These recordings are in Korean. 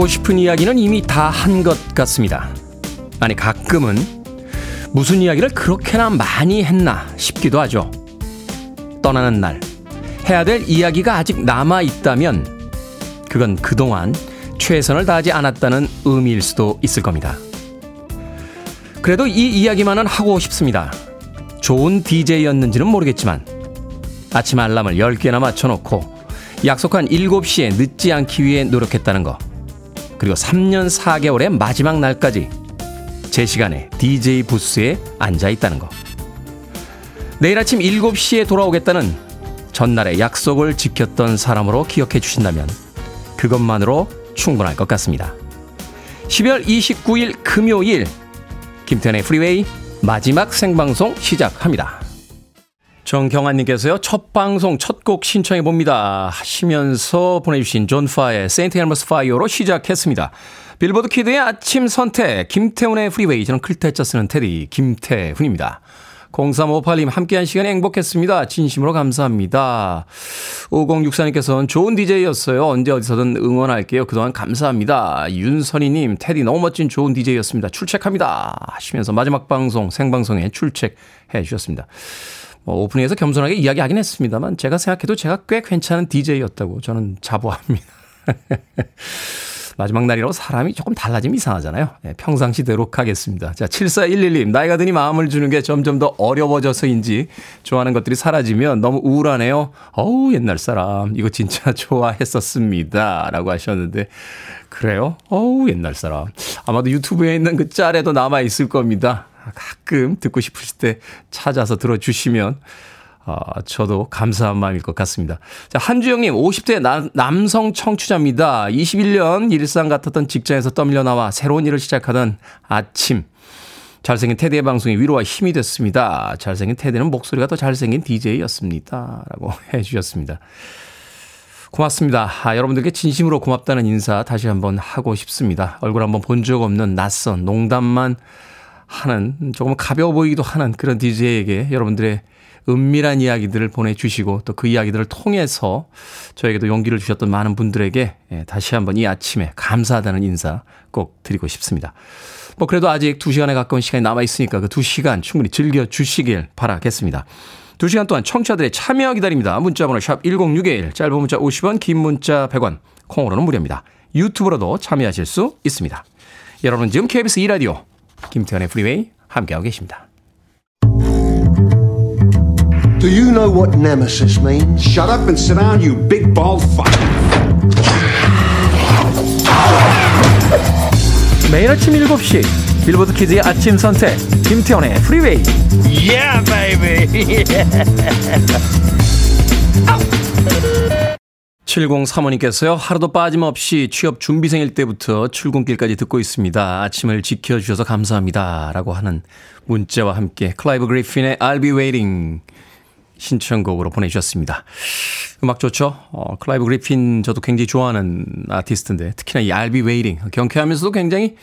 하고 싶은 이야기는 이미 다 한 것 같습니다. 아니, 가끔은 무슨 이야기를 그렇게나 많이 했나 싶기도 하죠. 떠나는 날, 해야 될 이야기가 아직 남아 있다면 그건 그동안 최선을 다하지 않았다는 의미일 수도 있을 겁니다. 그래도 이 이야기만은 하고 싶습니다. 좋은 DJ였는지는 모르겠지만 아침 알람을 10개나 맞춰놓고 약속한 7시에 늦지 않기 위해 노력했다는 거. 그리고 3년 4개월의 마지막 날까지 제 시간에 DJ 부스에 앉아 있다는 거. 내일 아침 7시에 돌아오겠다는 전날의 약속을 지켰던 사람으로 기억해 주신다면 그것만으로 충분할 것 같습니다. 12월 29일 금요일 김태현의 프리웨이 마지막 생방송 시작합니다. 정경환님께서요, 첫 방송, 첫 곡 신청해 봅니다. 하시면서 보내주신 존 파의 St. Elmo's Fire로 시작했습니다. 빌보드 kid의 아침 선택, 김태훈의 Freeway. 저는 클 태 자 쓰는 테디, 김태훈입니다. 0358님, 함께한 시간에 행복했습니다. 진심으로 감사합니다. 5064님께서는 좋은 DJ였어요. 언제 어디서든 응원할게요. 그동안 감사합니다. 윤선희님, 테디 너무 멋진 좋은 DJ였습니다. 출첵합니다. 하시면서 마지막 방송, 생방송에 출첵해 주셨습니다. 뭐 오프닝에서 겸손하게 이야기하긴 했습니다만 제가 생각해도 제가 꽤 괜찮은 DJ였다고 저는 자부합니다. 마지막 날이라고 사람이 조금 달라지면 이상하잖아요. 네, 평상시대로 가겠습니다. 자, 7411님, 나이가 드니 마음을 주는 게 점점 더 어려워져서인지 좋아하는 것들이 사라지면 너무 우울하네요. 어우, 옛날 사람, 이거 진짜 좋아했었습니다. 라고 하셨는데, 그래요? 어우, 옛날 사람. 아마도 유튜브에 있는 그 짤에도 남아있을 겁니다. 가끔 듣고 싶으실 때 찾아서 들어주시면 어, 저도 감사한 마음일 것 같습니다. 자, 한주영님, 50대 나, 남성 청취자입니다. 21년 일상 같았던 직장에서 떠밀려 나와 새로운 일을 시작하던 아침. 잘생긴 테디의 방송이 위로와 힘이 됐습니다. 잘생긴 테디는 목소리가 더 잘생긴 DJ였습니다. 라고 해 주셨습니다. 고맙습니다. 아, 여러분들께 진심으로 고맙다는 인사 다시 한번 하고 싶습니다. 얼굴 한번 본 적 없는 낯선 농담만 하는 조금 가벼워 보이기도 하는 그런 DJ에게 여러분들의 은밀한 이야기들을 보내주시고 또 그 이야기들을 통해서 저에게도 용기를 주셨던 많은 분들에게 예, 다시 한번 이 아침에 감사하다는 인사 꼭 드리고 싶습니다. 뭐 그래도 아직 2시간에 가까운 시간이 남아있으니까 그 2시간 충분히 즐겨주시길 바라겠습니다. 2시간 동안 청취자들의 참여 기다립니다. 문자번호 샵 1061, 짧은 문자 50원, 긴 문자 100원, 콩으로는 무료입니다. 유튜브로도 참여하실 수 있습니다. 여러분 지금 KBS 2라디오 김태훈의 Freeway 함께하고 계십니다. Do you know what nemesis means? Shut up and sit down, you big bald fuck. 매일 아침 7시 빌보드 kid의 아침 선택 김태훈의 Freeway Yeah, baby. 7035님께서요 하루도 빠짐없이 취업 준비생일 때부터 출근길까지 듣고 있습니다 아침을 지켜주셔서 감사합니다 라고 하는 문자와 함께 클라이브 그리핀의 I'll be waiting 신청곡으로 보내주셨습니다. 음악 좋죠? 어, 클라이브 그리핀 저도 굉장히 좋아하는 아티스트인데 특히나 이 I'll be waiting 경쾌하면서도 굉장히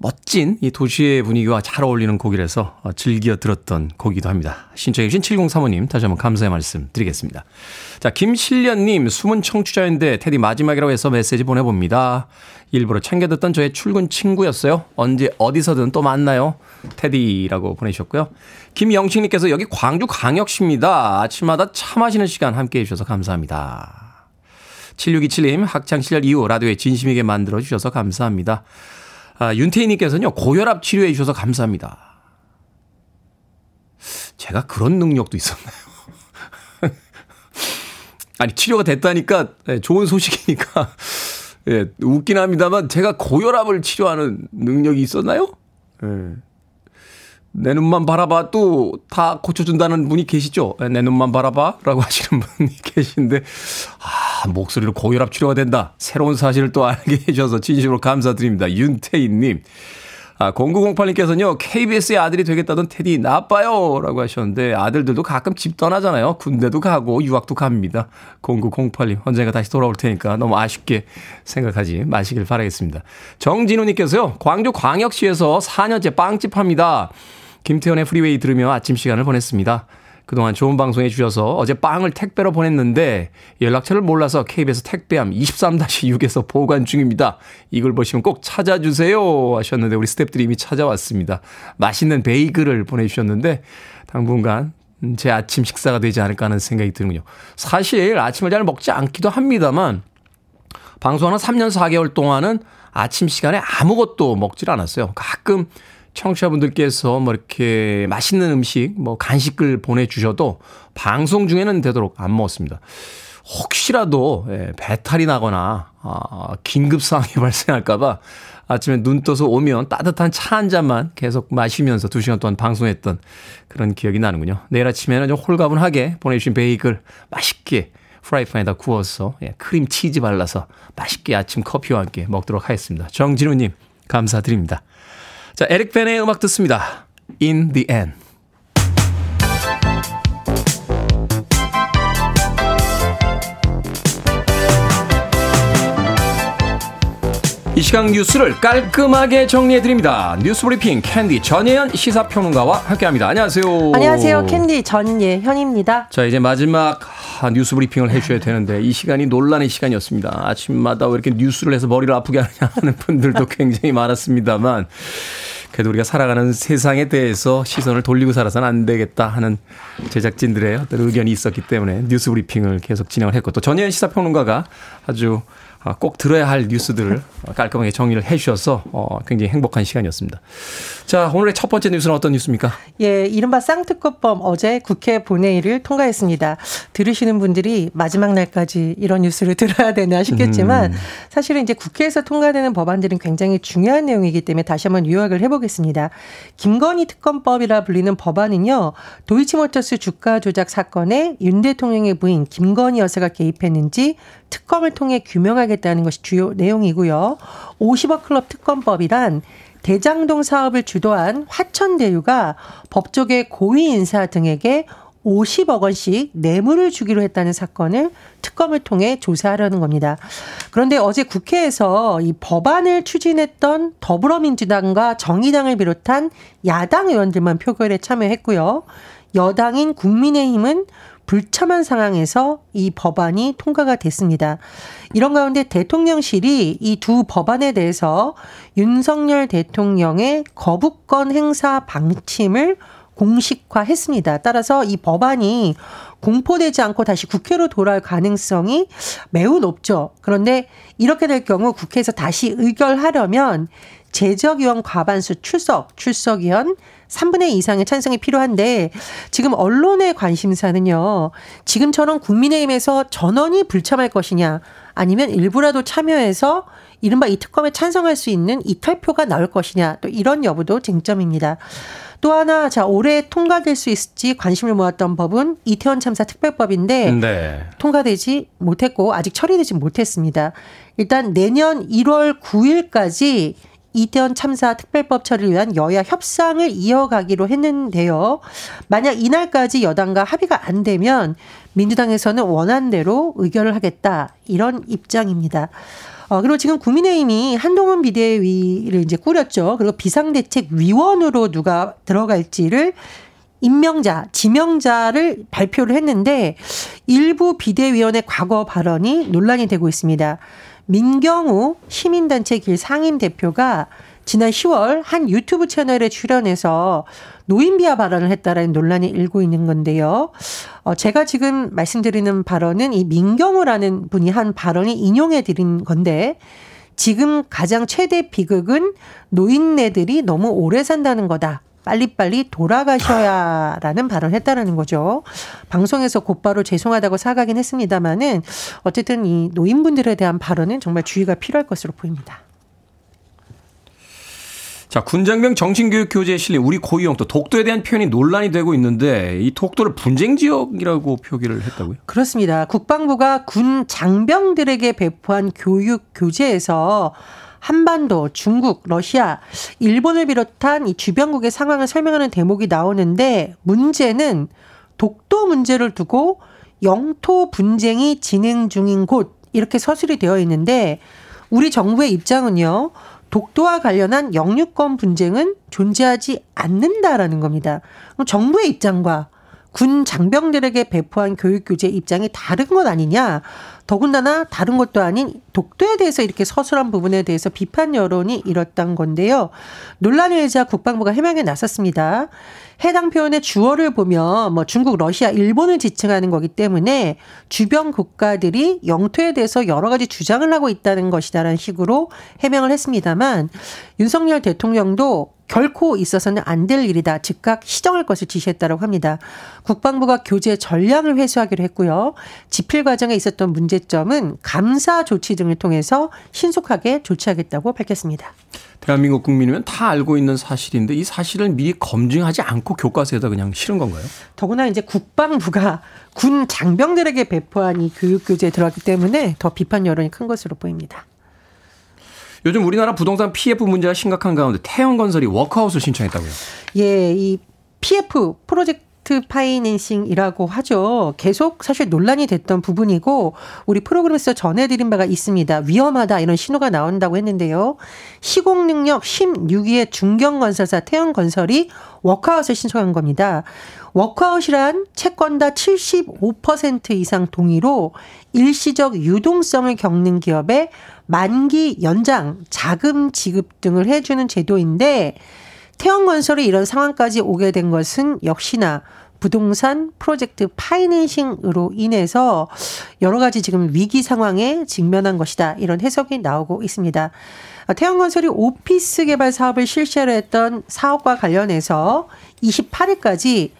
멋진 이 도시의 분위기와 잘 어울리는 곡이라서 어, 즐겨 들었던 곡이기도 합니다. 신청해 주신 7035님 다시 한번 감사의 말씀 드리겠습니다. 자, 김실련님 숨은 청취자인데 테디 마지막이라고 해서 메시지 보내봅니다. 일부러 챙겨 듣던 저의 출근 친구였어요. 언제 어디서든 또 만나요. 테디라고 보내주셨고요. 김영식님께서 여기 광주 광역시입니다. 아침마다 차 마시는 시간 함께 해주셔서 감사합니다. 7627님 학창시절 이후 라디오에 진심있게 만들어주셔서 감사합니다. 아, 윤태희님께서는요, 고혈압 치료해 주셔서 감사합니다. 제가 그런 능력도 있었나요? 아니, 치료가 됐다니까, 네, 좋은 소식이니까, 예, 웃긴 합니다만, 제가 고혈압을 치료하는 능력이 있었나요? 예. 내 눈만 바라봐 또 다 고쳐준다는 분이 계시죠? 예, 내 눈만 바라봐 라고 하시는 분이 계신데, 아, 목소리로 고혈압 치료가 된다. 새로운 사실을 또 알게 해주셔서 진심으로 감사드립니다. 윤태인님. 아, 0908님께서는요, KBS의 아들이 되겠다던 테디 나빠요! 라고 하셨는데, 아들들도 가끔 집 떠나잖아요. 군대도 가고, 유학도 갑니다. 0908님, 언젠가 다시 돌아올 테니까 너무 아쉽게 생각하지 마시길 바라겠습니다. 정진우님께서요, 광주 광역시에서 4년째 빵집 합니다. 김태훈의 Freeway 들으며 아침 시간을 보냈습니다. 그동안 좋은 방송 해주셔서 어제 빵을 택배로 보냈는데 연락처를 몰라서 KBS 택배함 23-6에서 보관 중입니다. 이걸 보시면 꼭 찾아주세요 하셨는데 우리 스탭들이 이미 찾아왔습니다. 맛있는 베이글을 보내주셨는데 당분간 제 아침 식사가 되지 않을까 하는 생각이 드는군요. 사실 아침을 잘 먹지 않기도 합니다만 방송하는 3년 4개월 동안은 아침 시간에 아무것도 먹질 않았어요. 가끔 청취자분들께서 뭐 이렇게 맛있는 음식, 뭐 간식을 보내주셔도 방송 중에는 되도록 안 먹었습니다. 혹시라도 예, 배탈이 나거나 아, 긴급 상황이 발생할까봐 아침에 눈 떠서 오면 따뜻한 차 한 잔만 계속 마시면서 두 시간 동안 방송했던 그런 기억이 나는군요. 내일 아침에는 좀 홀가분하게 보내주신 베이글 맛있게 프라이팬에다 구워서 예, 크림 치즈 발라서 맛있게 아침 커피와 함께 먹도록 하겠습니다. 정진우님 감사드립니다. 자, 에릭 벤의 음악 듣습니다. In the end. 이 시간 뉴스를 깔끔하게 정리해 드립니다. 뉴스 브리핑 캔디 전예현 시사평론가와 함께합니다. 안녕하세요. 안녕하세요. 캔디 전예현입니다. 자, 이제 마지막 뉴스 브리핑을 해주셔야 되는데 이 시간이 논란의 시간이었습니다. 아침마다 왜 이렇게 뉴스를 해서 머리를 아프게 하느냐 하는 분들도 굉장히 많았습니다만 그래도 우리가 살아가는 세상에 대해서 시선을 돌리고 살아서는 안 되겠다 하는 제작진들의 어떤 의견이 있었기 때문에 뉴스 브리핑을 계속 진행을 했고 또 전예현 시사평론가가 아주 아, 꼭 들어야 할 뉴스들을 깔끔하게 정리를 해 주셔서 어, 굉장히 행복한 시간이었습니다. 자, 오늘의 첫 번째 뉴스는 어떤 뉴스입니까? 예, 이른바 쌍특검법 어제 국회 본회의를 통과했습니다. 들으시는 분들이 마지막 날까지 이런 뉴스를 들어야 되나 싶겠지만 음. 사실은 이제 국회에서 통과되는 법안들은 굉장히 중요한 내용이기 때문에 다시 한번 요약을 해보겠습니다. 김건희 특검법이라 불리는 법안은요, 도이치모터스 주가 조작 사건에 윤 대통령의 부인 김건희 여사가 개입했는지 특검을 통해 규명하 겠다는 것이 주요 내용이고요. 50억 클럽 특검법이란 대장동 사업을 주도한 화천대유가 법조계 고위 인사 등에게 50억 원씩 뇌물을 주기로 했다는 사건을 특검을 통해 조사하려는 겁니다. 그런데 어제 국회에서 이 법안을 추진했던 더불어민주당과 정의당을 비롯한 야당 의원들만 표결에 참여했고요. 여당인 국민의힘은 불참한 상황에서 이 법안이 통과가 됐습니다. 이런 가운데 대통령실이 이 두 법안에 대해서 윤석열 대통령의 거부권 행사 방침을 공식화했습니다. 따라서 이 법안이 공포되지 않고 다시 국회로 돌아올 가능성이 매우 높죠. 그런데 이렇게 될 경우 국회에서 다시 의결하려면 재적위원 과반수 출석, 출석위원 3분의 2 이상의 찬성이 필요한데 지금 언론의 관심사는요. 지금처럼 국민의힘에서 전원이 불참할 것이냐 아니면 일부라도 참여해서 이른바 이 특검에 찬성할 수 있는 이탈표가 나올 것이냐 또 이런 여부도 쟁점입니다. 또 하나 자 올해 통과될 수 있을지 관심을 모았던 법은 이태원 참사 특별법인데 네. 통과되지 못했고 아직 처리되지 못했습니다. 일단 내년 1월 9일까지 이태원 참사 특별법 처리를 위한 여야 협상을 이어가기로 했는데요. 만약 이날까지 여당과 합의가 안 되면 민주당에서는 원안대로 의결을 하겠다 이런 입장입니다. 어, 그리고 지금 국민의힘이 한동훈 비대위를 이제 꾸렸죠. 그리고 비상대책위원으로 누가 들어갈지를 임명자, 지명자를 발표를 했는데 일부 비대위원의 과거 발언이 논란이 되고 있습니다. 민경우 시민단체 길 상임 대표가 지난 10월 한 유튜브 채널에 출연해서 노인 비하 발언을 했다라는 논란이 일고 있는 건데요. 어, 제가 지금 말씀드리는 발언은 이 민경우라는 분이 한 발언이 인용해 드린 건데 지금 가장 최대 비극은 노인네들이 너무 오래 산다는 거다. 빨리빨리 돌아가셔야라는 발언을 했다라는 거죠. 방송에서 곧바로 죄송하다고 사과하긴 했습니다마는 어쨌든 이 노인분들에 대한 발언은 정말 주의가 필요할 것으로 보입니다. 자, 군장병 정신교육 교재에 실린 우리 고유형 또 독도에 대한 표현이 논란이 되고 있는데 이 독도를 분쟁 지역이라고 표기를 했다고요? 그렇습니다. 국방부가 군 장병들에게 배포한 교육 교재에서 한반도, 중국, 러시아, 일본을 비롯한 이 주변국의 상황을 설명하는 대목이 나오는데 문제는 독도 문제를 두고 영토 분쟁이 진행 중인 곳 이렇게 서술이 되어 있는데 우리 정부의 입장은요. 독도와 관련한 영유권 분쟁은 존재하지 않는다라는 겁니다. 그럼 정부의 입장과 군 장병들에게 배포한 교육 교재 입장이 다른 것 아니냐. 더군다나 다른 것도 아닌 독도에 대해서 이렇게 서술한 부분에 대해서 비판 여론이 일었던 건데요. 논란을 일자 국방부가 해명에 나섰습니다. 해당 표현의 주어를 보면 뭐 중국, 러시아, 일본을 지칭하는 거기 때문에 주변 국가들이 영토에 대해서 여러 가지 주장을 하고 있다는 것이다라는 식으로 해명을 했습니다만 윤석열 대통령도 결코 있어서는 안 될 일이다. 즉각 시정할 것을 지시했다고 합니다. 국방부가 교재 전량을 회수하기로 했고요. 집필 과정에 있었던 문제점은 감사 조치 등을 통해서 신속하게 조치하겠다고 밝혔습니다. 대한민국 국민이면 다 알고 있는 사실인데 이 사실을 미리 검증하지 않고 교과서에다 그냥 실은 건가요? 더구나 이제 국방부가 군 장병들에게 배포한 이 교육 교재에 들어갔기 때문에 더 비판 여론이 큰 것으로 보입니다. 요즘 우리나라 부동산 PF 문제가 심각한 가운데 태영건설이 워크아웃을 신청했다고요. 예, 이 PF project financing이라고 하죠. 계속 사실 논란이 됐던 부분이고 우리 프로그램에서 전해드린 바가 있습니다. 위험하다 이런 신호가 나온다고 했는데요. 시공 능력 16위의 중견 건설사 태형건설이 워크아웃을 신청한 겁니다. 워크아웃이란 채권다 75% 이상 동의로 일시적 유동성을 겪는 기업에 만기 연장, 자금 지급 등을 해주는 제도인데 태형건설이 이런 상황까지 오게 된 것은 역시나 부동산 프로젝트 파이낸싱으로 인해서 여러 가지 지금 위기 상황에 직면한 것이다. 이런 해석이 나오고 있습니다. 태형건설이 오피스 개발 사업을 실시하려 했던 사업과 관련해서 28일까지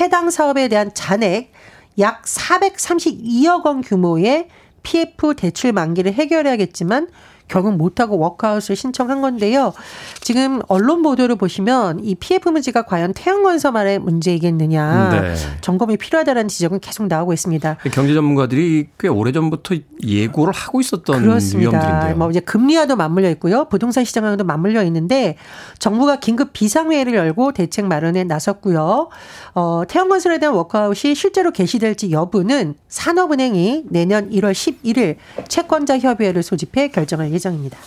해당 사업에 대한 잔액 약 432억 원 규모의 PF 대출 만기를 해결해야겠지만 결국 못하고 워크아웃을 신청한 건데요. 지금 언론 보도를 보시면 이 PF 문제가 과연 태양건설만의 문제이겠느냐 네. 점검이 필요하다는 지적은 계속 나오고 있습니다. 경제 전문가들이 꽤 오래 전부터 예고를 하고 있었던 그렇습니다. 위험들인데요. 뭐 이제 금리와도 맞물려 있고요, 부동산 시장과도 맞물려 있는데 정부가 긴급 비상회의를 열고 대책 마련에 나섰고요. 어, 태영건설에 대한 워크아웃이 실제로 개시될지 여부는 산업은행이 내년 1월 11일 채권자 협의회를 소집해 결정할 예정입니다.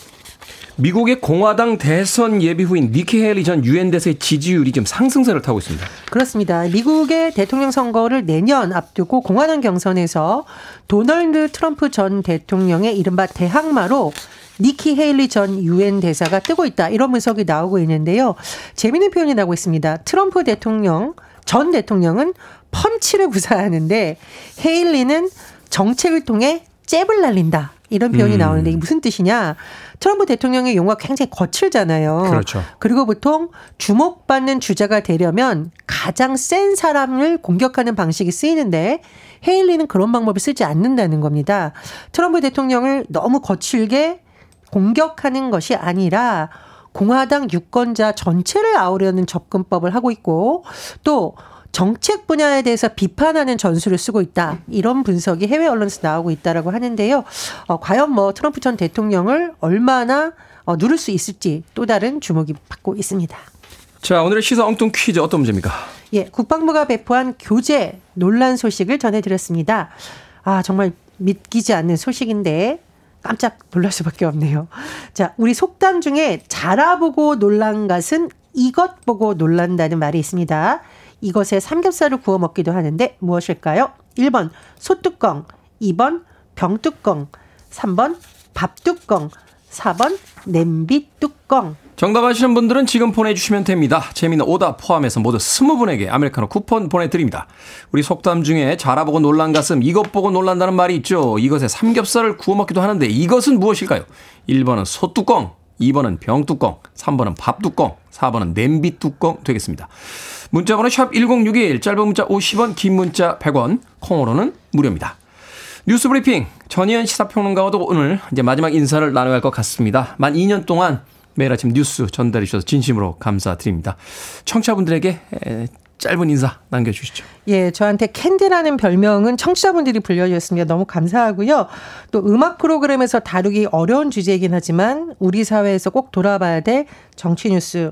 미국의 공화당 대선 예비 후보인 니키 헤일리 전 유엔 대사의 지지율이 지금 상승세를 타고 있습니다. 그렇습니다. 미국의 대통령 선거를 내년 앞두고 공화당 경선에서 도널드 트럼프 전 대통령의 이른바 대항마로 니키 헤일리 전 유엔 대사가 뜨고 있다. 이런 분석이 나오고 있는데요. 재미있는 표현이 나오고 있습니다. 트럼프 대통령 전 대통령은 펀치를 구사하는데 헤일리는 정책을 통해 잽을 날린다. 이런 표현이 음. 나오는데 이게 무슨 뜻이냐? 트럼프 대통령의 용어가 굉장히 거칠잖아요. 그렇죠. 그리고 보통 주목받는 주자가 되려면 가장 센 사람을 공격하는 방식이 쓰이는데 헤일리는 그런 방법을 쓰지 않는다는 겁니다. 트럼프 대통령을 너무 거칠게 공격하는 것이 아니라 공화당 유권자 전체를 아우려는 접근법을 하고 있고 또 정책 분야에 대해서 비판하는 전술을 쓰고 있다. 이런 분석이 해외 언론에서 나오고 있다라고 하는데요. 어, 과연 뭐 트럼프 전 대통령을 얼마나 어, 누를 수 있을지 또 다른 주목이 받고 있습니다. 자, 오늘의 시사 엉뚱 퀴즈 어떤 문제입니까? 예, 국방부가 배포한 교재 논란 소식을 전해드렸습니다. 아, 정말 믿기지 않는 소식인데 깜짝 놀랄 수밖에 없네요. 자, 우리 속담 중에 자라보고 놀란 것은 이것 보고 놀란다는 말이 있습니다. 이것에 삼겹살을 구워 먹기도 하는데 무엇일까요? 1번 소뚜껑, 2번 병뚜껑, 3번 밥뚜껑, 4번 냄비 뚜껑. 정답 아시는 분들은 지금 보내주시면 됩니다. 재미는 오답 포함해서 모두 20분에게 아메리카노 쿠폰 보내드립니다. 우리 속담 중에 자라보고 놀란 가슴, 이것 보고 놀란다는 말이 있죠. 이것에 삼겹살을 구워 먹기도 하는데 이것은 무엇일까요? 1번은 소뚜껑, 2번은 병뚜껑, 3번은 밥뚜껑, 4번은 냄비 뚜껑 되겠습니다. 문자번호 샵 1061, 짧은 문자 50원, 긴 문자 100원, 콩으로는 무료입니다. 뉴스 브리핑, 전희연 시사평론가와도 오늘 이제 마지막 인사를 나눠야 할 것 같습니다. 만 2년 동안 매일 아침 뉴스 전달해 주셔서 진심으로 감사드립니다. 청취자분들에게 짧은 인사 남겨주시죠. 예, 저한테 캔디라는 별명은 청취자분들이 불려주셨습니다. 너무 감사하고요. 또 음악 프로그램에서 다루기 어려운 주제이긴 하지만 우리 사회에서 꼭 돌아봐야 될 정치 뉴스,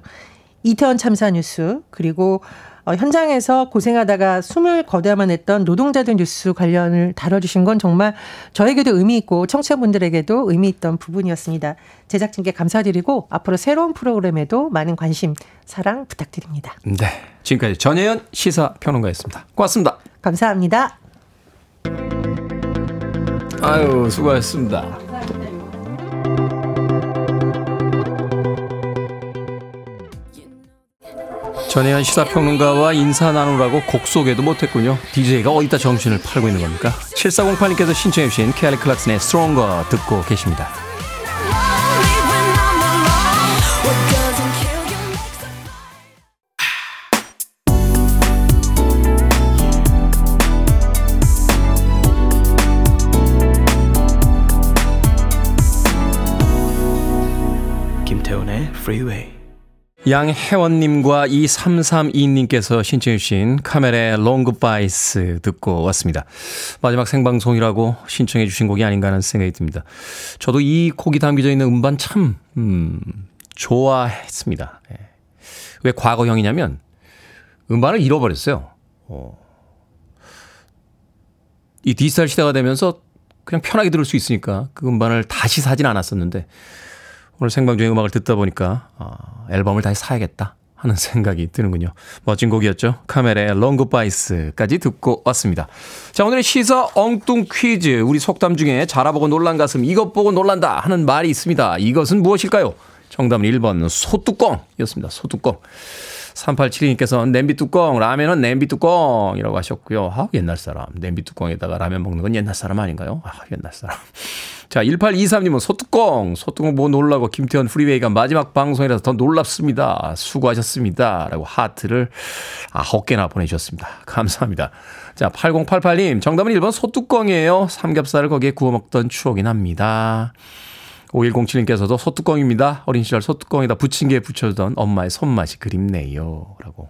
이태원 참사 뉴스, 그리고 어, 현장에서 고생하다가 숨을 거둬야만 했던 노동자들 뉴스 관련을 다뤄주신 건 정말 저에게도 의미 있고 청취자분들에게도 의미 있던 부분이었습니다. 제작진께 감사드리고 앞으로 새로운 프로그램에도 많은 관심, 사랑 부탁드립니다. 네. 지금까지 전혜연 시사평론가였습니다. 고맙습니다. 감사합니다. 아유, 수고하셨습니다. 전혜연 시사평론가와 인사 나누라고 곡 소개도 못했군요. DJ가 어디다 정신을 팔고 있는 겁니까? 7408님께서 신청해주신 켈리 클락슨의 Stronger 듣고 계십니다. 김태훈의 Freeway. 양혜원님과 2332님께서 신청해주신 카멜의 Long Goodbyes 듣고 왔습니다. 마지막 생방송이라고 신청해주신 곡이 아닌가 하는 생각이 듭니다. 저도 이 곡이 담겨져 있는 음반 참, 음, 좋아했습니다. 예. 왜 과거형이냐면, 음반을 잃어버렸어요. 어. 이 디지털 시대가 되면서 그냥 편하게 들을 수 있으니까 그 음반을 다시 사진 않았었는데, 오늘 생방송의 음악을 듣다 보니까 어, 앨범을 다시 사야겠다 하는 생각이 드는군요. 멋진 곡이었죠. 카멜의 Long Goodbyes까지 듣고 왔습니다. 자 오늘의 시사 엉뚱 퀴즈 우리 속담 중에 자라보고 놀란 가슴 이것 보고 놀란다 하는 말이 있습니다. 이것은 무엇일까요? 정답은 1번 솥뚜껑이었습니다. 솥뚜껑. 3872님께서 냄비 뚜껑, 라면은 냄비 뚜껑이라고 하셨고요. 아, 옛날 사람. 냄비 뚜껑에다가 라면 먹는 건 옛날 사람 아닌가요? 아, 옛날 사람. 자, 1823님은 솥뚜껑, 솥뚜껑 뭐 놀라고 김태훈 Freeway가 마지막 방송이라서 더 놀랍습니다. 수고하셨습니다. 라고 하트를 아홉 개나 보내주셨습니다. 감사합니다. 자, 8088님, 정답은 1번 소뚜껑이에요. 삼겹살을 거기에 구워 먹던 추억이 납니다. 5107님께서도 소뚜껑입니다. 어린 시절 소뚜껑에다 부침개에 붙여주던 엄마의 손맛이 그립네요. 라고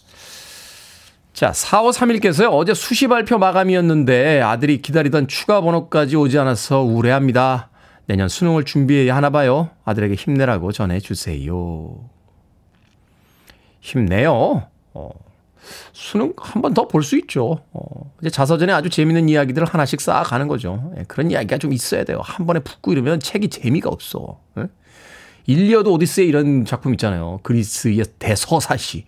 자, 4531께서요, 어제 수시 발표 마감이었는데 아들이 기다리던 추가 번호까지 오지 않아서 우울해합니다. 내년 수능을 준비해야 하나 봐요. 아들에게 힘내라고 전해주세요. 힘내요. 어, 수능 한 번 더 볼 수 있죠. 어, 이제 자서전에 아주 재밌는 이야기들을 하나씩 쌓아가는 거죠. 예, 그런 이야기가 좀 있어야 돼요. 한 번에 붙고 이러면 책이 재미가 없어. 예? 일리어드 오디세이 이런 작품 있잖아요. 그리스의 대서사시.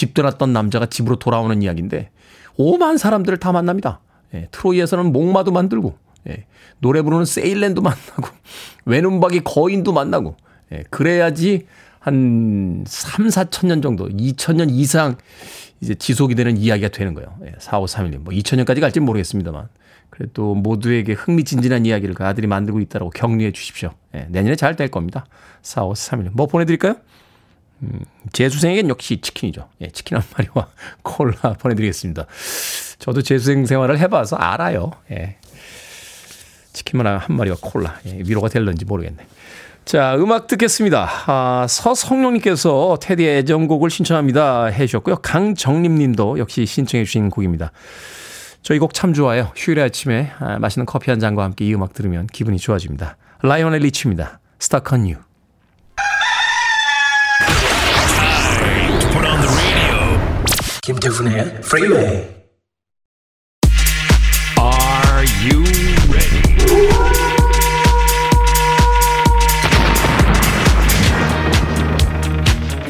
집 떠났던 남자가 집으로 돌아오는 이야기인데 오만 사람들을 다 만납니다. 예, 트로이에서는 목마도 만들고 예, 노래 부르는 세일랜도 만나고 외눈박이 거인도 만나고 예, 그래야지 한 3, 4천 년 정도, 2천 년 이상 이제 지속이 되는 이야기가 되는 거예요. 예, 4, 5, 3, 1년. 뭐 2천 년까지 갈지 모르겠습니다만. 그래도 모두에게 흥미진진한 이야기를 그 아들이 만들고 있다고 격려해 주십시오. 예, 내년에 잘 될 겁니다. 4, 5, 3, 1년. 뭐 보내드릴까요? 음, 재수생에겐 역시 치킨이죠. 예, 치킨 한 마리와 콜라 보내드리겠습니다. 저도 재수생 생활을 해봐서 알아요. 예. 치킨만 한 마리와 콜라. 예, 위로가 될런지 모르겠네. 자, 음악 듣겠습니다. 아, 서성룡님께서 테디의 애정곡을 신청합니다. 해 주셨고요. 강정림 님도 역시 신청해 주신 곡입니다. 저이곡참 좋아요. 휴일의 아침에 아, 맛있는 커피 한 잔과 함께 이 음악 들으면 기분이 좋아집니다. 라이언의 리치입니다. Stuck on You. 김태훈의 Freeway. Are you ready?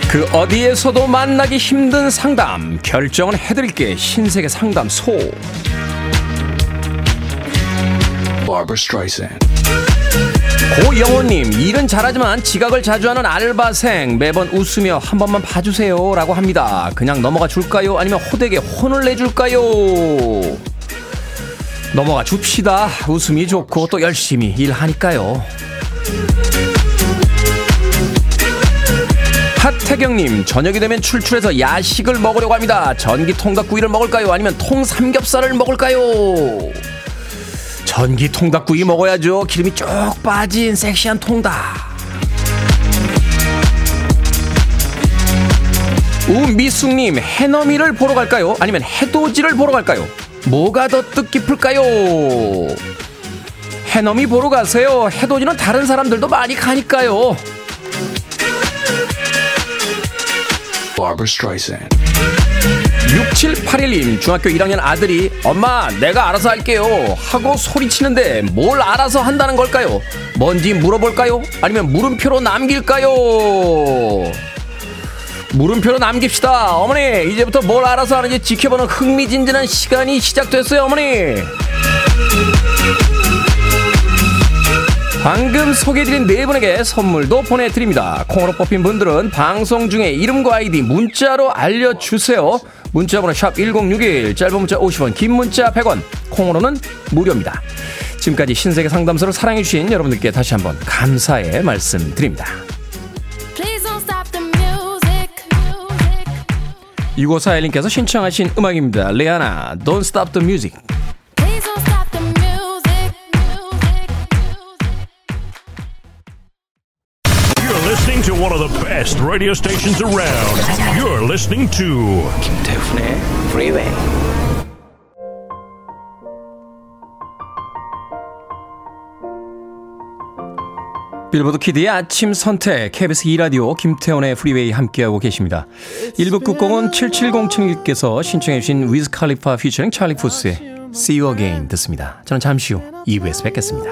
그 어디에서도 만나기 힘든 상담 결정은 해드릴게 신세계 상담소 Barbara Streisand. 고영호님 일은 잘하지만 지각을 자주 하는 알바생. 매번 웃으며 한 번만 봐주세요 라고 합니다. 그냥 넘어가 줄까요? 아니면 호되게 혼을 내줄까요? 넘어가 줍시다. 웃음이 좋고 또 열심히 일하니까요. 하태경님 저녁이 되면 출출해서 야식을 먹으려고 합니다. 전기 통닭구이를 먹을까요? 아니면 통 삼겹살을 먹을까요 전기 통닭구이 먹어야죠. 기름이 쭉 빠진 섹시한 통닭. 우미숙님, 해넘이를 보러 갈까요? 아니면 해돋이를 보러 갈까요? 뭐가 더 뜻깊을까요? 해넘이 보러 가세요. 해돋이는 다른 사람들도 많이 가니까요. Barbara Streisand. 6781님 중학교 1학년 아들이 엄마 내가 알아서 할게요 하고 소리치는데 뭘 알아서 한다는 걸까요? 뭔지 물어볼까요? 아니면 물음표로 남길까요? 물음표로 남깁시다 어머니 이제부터 뭘 알아서 하는지 지켜보는 흥미진진한 시간이 시작됐어요 어머니 방금 소개해드린 네 분에게 선물도 보내드립니다. 콩으로 뽑힌 분들은 방송 중에 이름과 아이디 문자로 알려주세요. 문자번호 샵 1061, 짧은 문자 50원, 긴 문자 100원, 콩으로는 무료입니다. 지금까지 신세계 상담소를 사랑해주신 여러분들께 다시 한번 감사의 말씀 드립니다. The music. 6541님께서 신청하신 음악입니다. 레아나, Don't Stop the Music. Of the best radio stations around. You're listening to 김태훈의 Freeway. 빌보드 kid의 아침 선택 KBS 2라디오 김태훈의 프리웨이 함께하고 계십니다. 1부 끝곡은 7707님께서 신청해 주신 위즈 칼리파 피처링 찰리 푸스의 See You Again 듣습니다. 저는 잠시 후 2부에서 뵙겠습니다.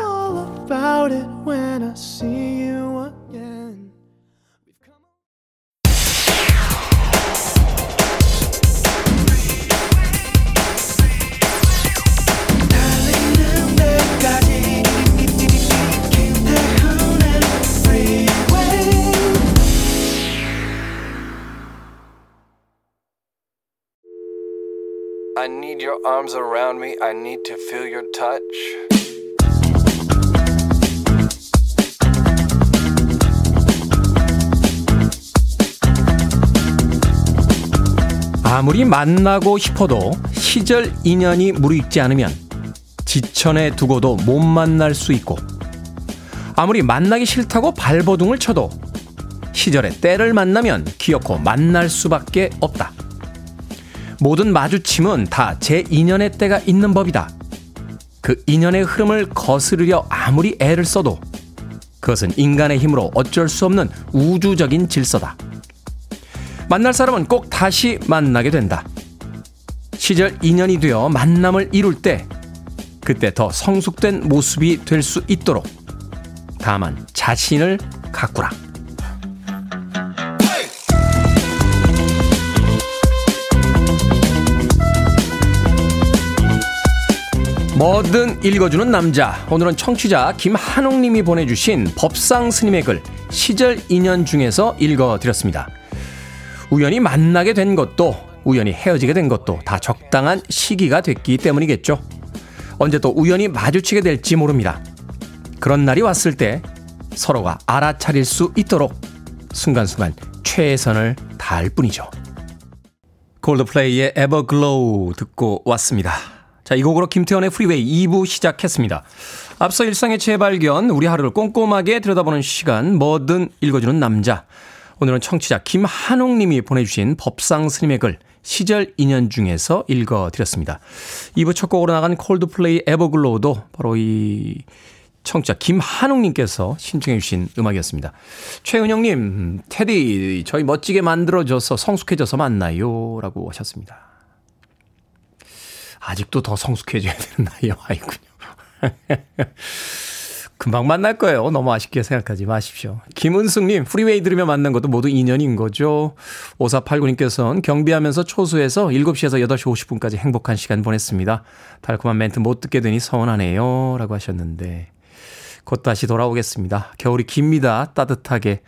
I need your arms around me. I need to feel your touch. 아무리 만나고 싶어도 시절 인연이 무르익지 않으면 지천에 두고도 못 만날 수 있고 아무리 만나기 싫다고 발버둥을 쳐도 시절의 때를 만나면 기어코 만날 수밖에 없다. 모든 마주침은 다 제 인연의 때가 있는 법이다. 그 인연의 흐름을 거스르려 아무리 애를 써도 그것은 인간의 힘으로 어쩔 수 없는 우주적인 질서다. 만날 사람은 꼭 다시 만나게 된다. 시절 인연이 되어 만남을 이룰 때 그때 더 성숙된 모습이 될 수 있도록 다만 자신을 가꾸라. 뭐든 읽어주는 남자. 오늘은 청취자 김한옥님이 보내주신 법상 스님의 글 시절 인연 중에서 읽어드렸습니다. 우연히 만나게 된 것도 우연히 헤어지게 된 것도 다 적당한 시기가 됐기 때문이겠죠. 언제 또 우연히 마주치게 될지 모릅니다. 그런 날이 왔을 때 서로가 알아차릴 수 있도록 순간순간 최선을 다할 뿐이죠. 콜드플레이의 Everglow 듣고 왔습니다. 자, 이 곡으로 김태훈의 프리웨이 2부 시작했습니다. 앞서 일상의 재발견, 우리 하루를 꼼꼼하게 들여다보는 시간, 뭐든 읽어주는 남자. 오늘은 청취자 김한옥 님이 보내주신 법상 스님의 글, 시절 인연 중에서 읽어드렸습니다. 2부 첫 곡으로 나간 콜드플레이 Everglow도 바로 이 청취자 김한옥 님께서 신청해 주신 음악이었습니다. 최은영 님, 테디, 저희 멋지게 만들어줘서 성숙해져서 만나요. 라고 하셨습니다. 아직도 더 성숙해져야 되는 나이에 와 있군요. 금방 만날 거예요. 너무 아쉽게 생각하지 마십시오. 김은숙님, 프리웨이 들으며 만난 것도 모두 인연인 거죠. 5489님께서는 경비하면서 초수해서 7시에서 8시 50분까지 행복한 시간 보냈습니다. 달콤한 멘트 못 듣게 되니 서운하네요. 라고 하셨는데, 곧 다시 돌아오겠습니다. 겨울이 깁니다. 따뜻하게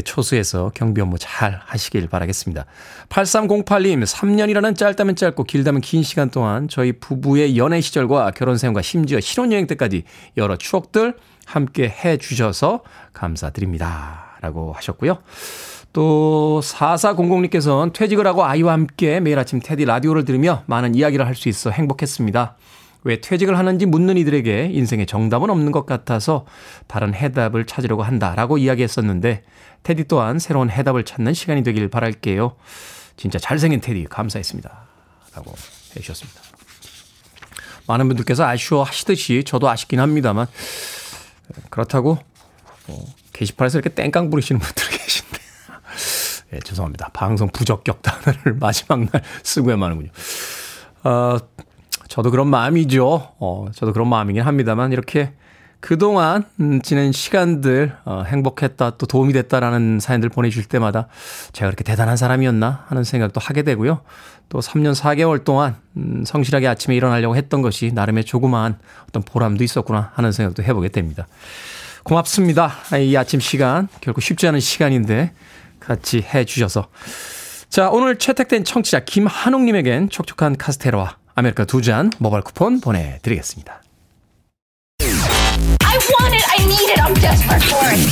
초수해서 경비 업무 잘 하시길 바라겠습니다. 8308님, 3년이라는 짧다면 짧고 길다면 긴 시간 동안 저희 부부의 연애 시절과 결혼 생활과 심지어 신혼여행 때까지 여러 추억들 함께 해 주셔서 감사드립니다. 라고 하셨고요. 또 4400님께서는 퇴직을 하고 아이와 함께 매일 아침 테디 라디오를 들으며 많은 이야기를 할 수 있어 행복했습니다. 왜 퇴직을 하는지 묻는 이들에게 인생에 정답은 없는 것 같아서 다른 해답을 찾으려고 한다라고 이야기했었는데 테디 또한 새로운 해답을 찾는 시간이 되길 바랄게요. 진짜 잘생긴 테디 감사했습니다. 라고 해주셨습니다. 많은 분들께서 아쉬워하시듯이 저도 아쉽긴 합니다만 그렇다고 뭐 게시판에서 이렇게 땡깡 부리시는 분들 계신데 예, 죄송합니다. 방송 부적격 단어를 마지막 날 쓰고야 마는군요. 어, 저도 그런 마음이죠. 어, 저도 그런 마음이긴 합니다만 이렇게 그동안 음, 지낸 시간들 어, 행복했다 또 도움이 됐다라는 사연들 보내주실 때마다 제가 그렇게 대단한 사람이었나 하는 생각도 하게 되고요. 또 3년 4개월 동안 음, 성실하게 아침에 일어나려고 했던 것이 나름의 조그마한 어떤 보람도 있었구나 하는 생각도 해보게 됩니다. 고맙습니다. 이 아침 시간 결코 쉽지 않은 시간인데 같이 해주셔서 자 오늘 채택된 청취자 김한웅님에겐 촉촉한 카스테라와 아메리카노 두 잔 모바일 쿠폰 보내드리겠습니다. I want it. I need it. I'm desperate for it.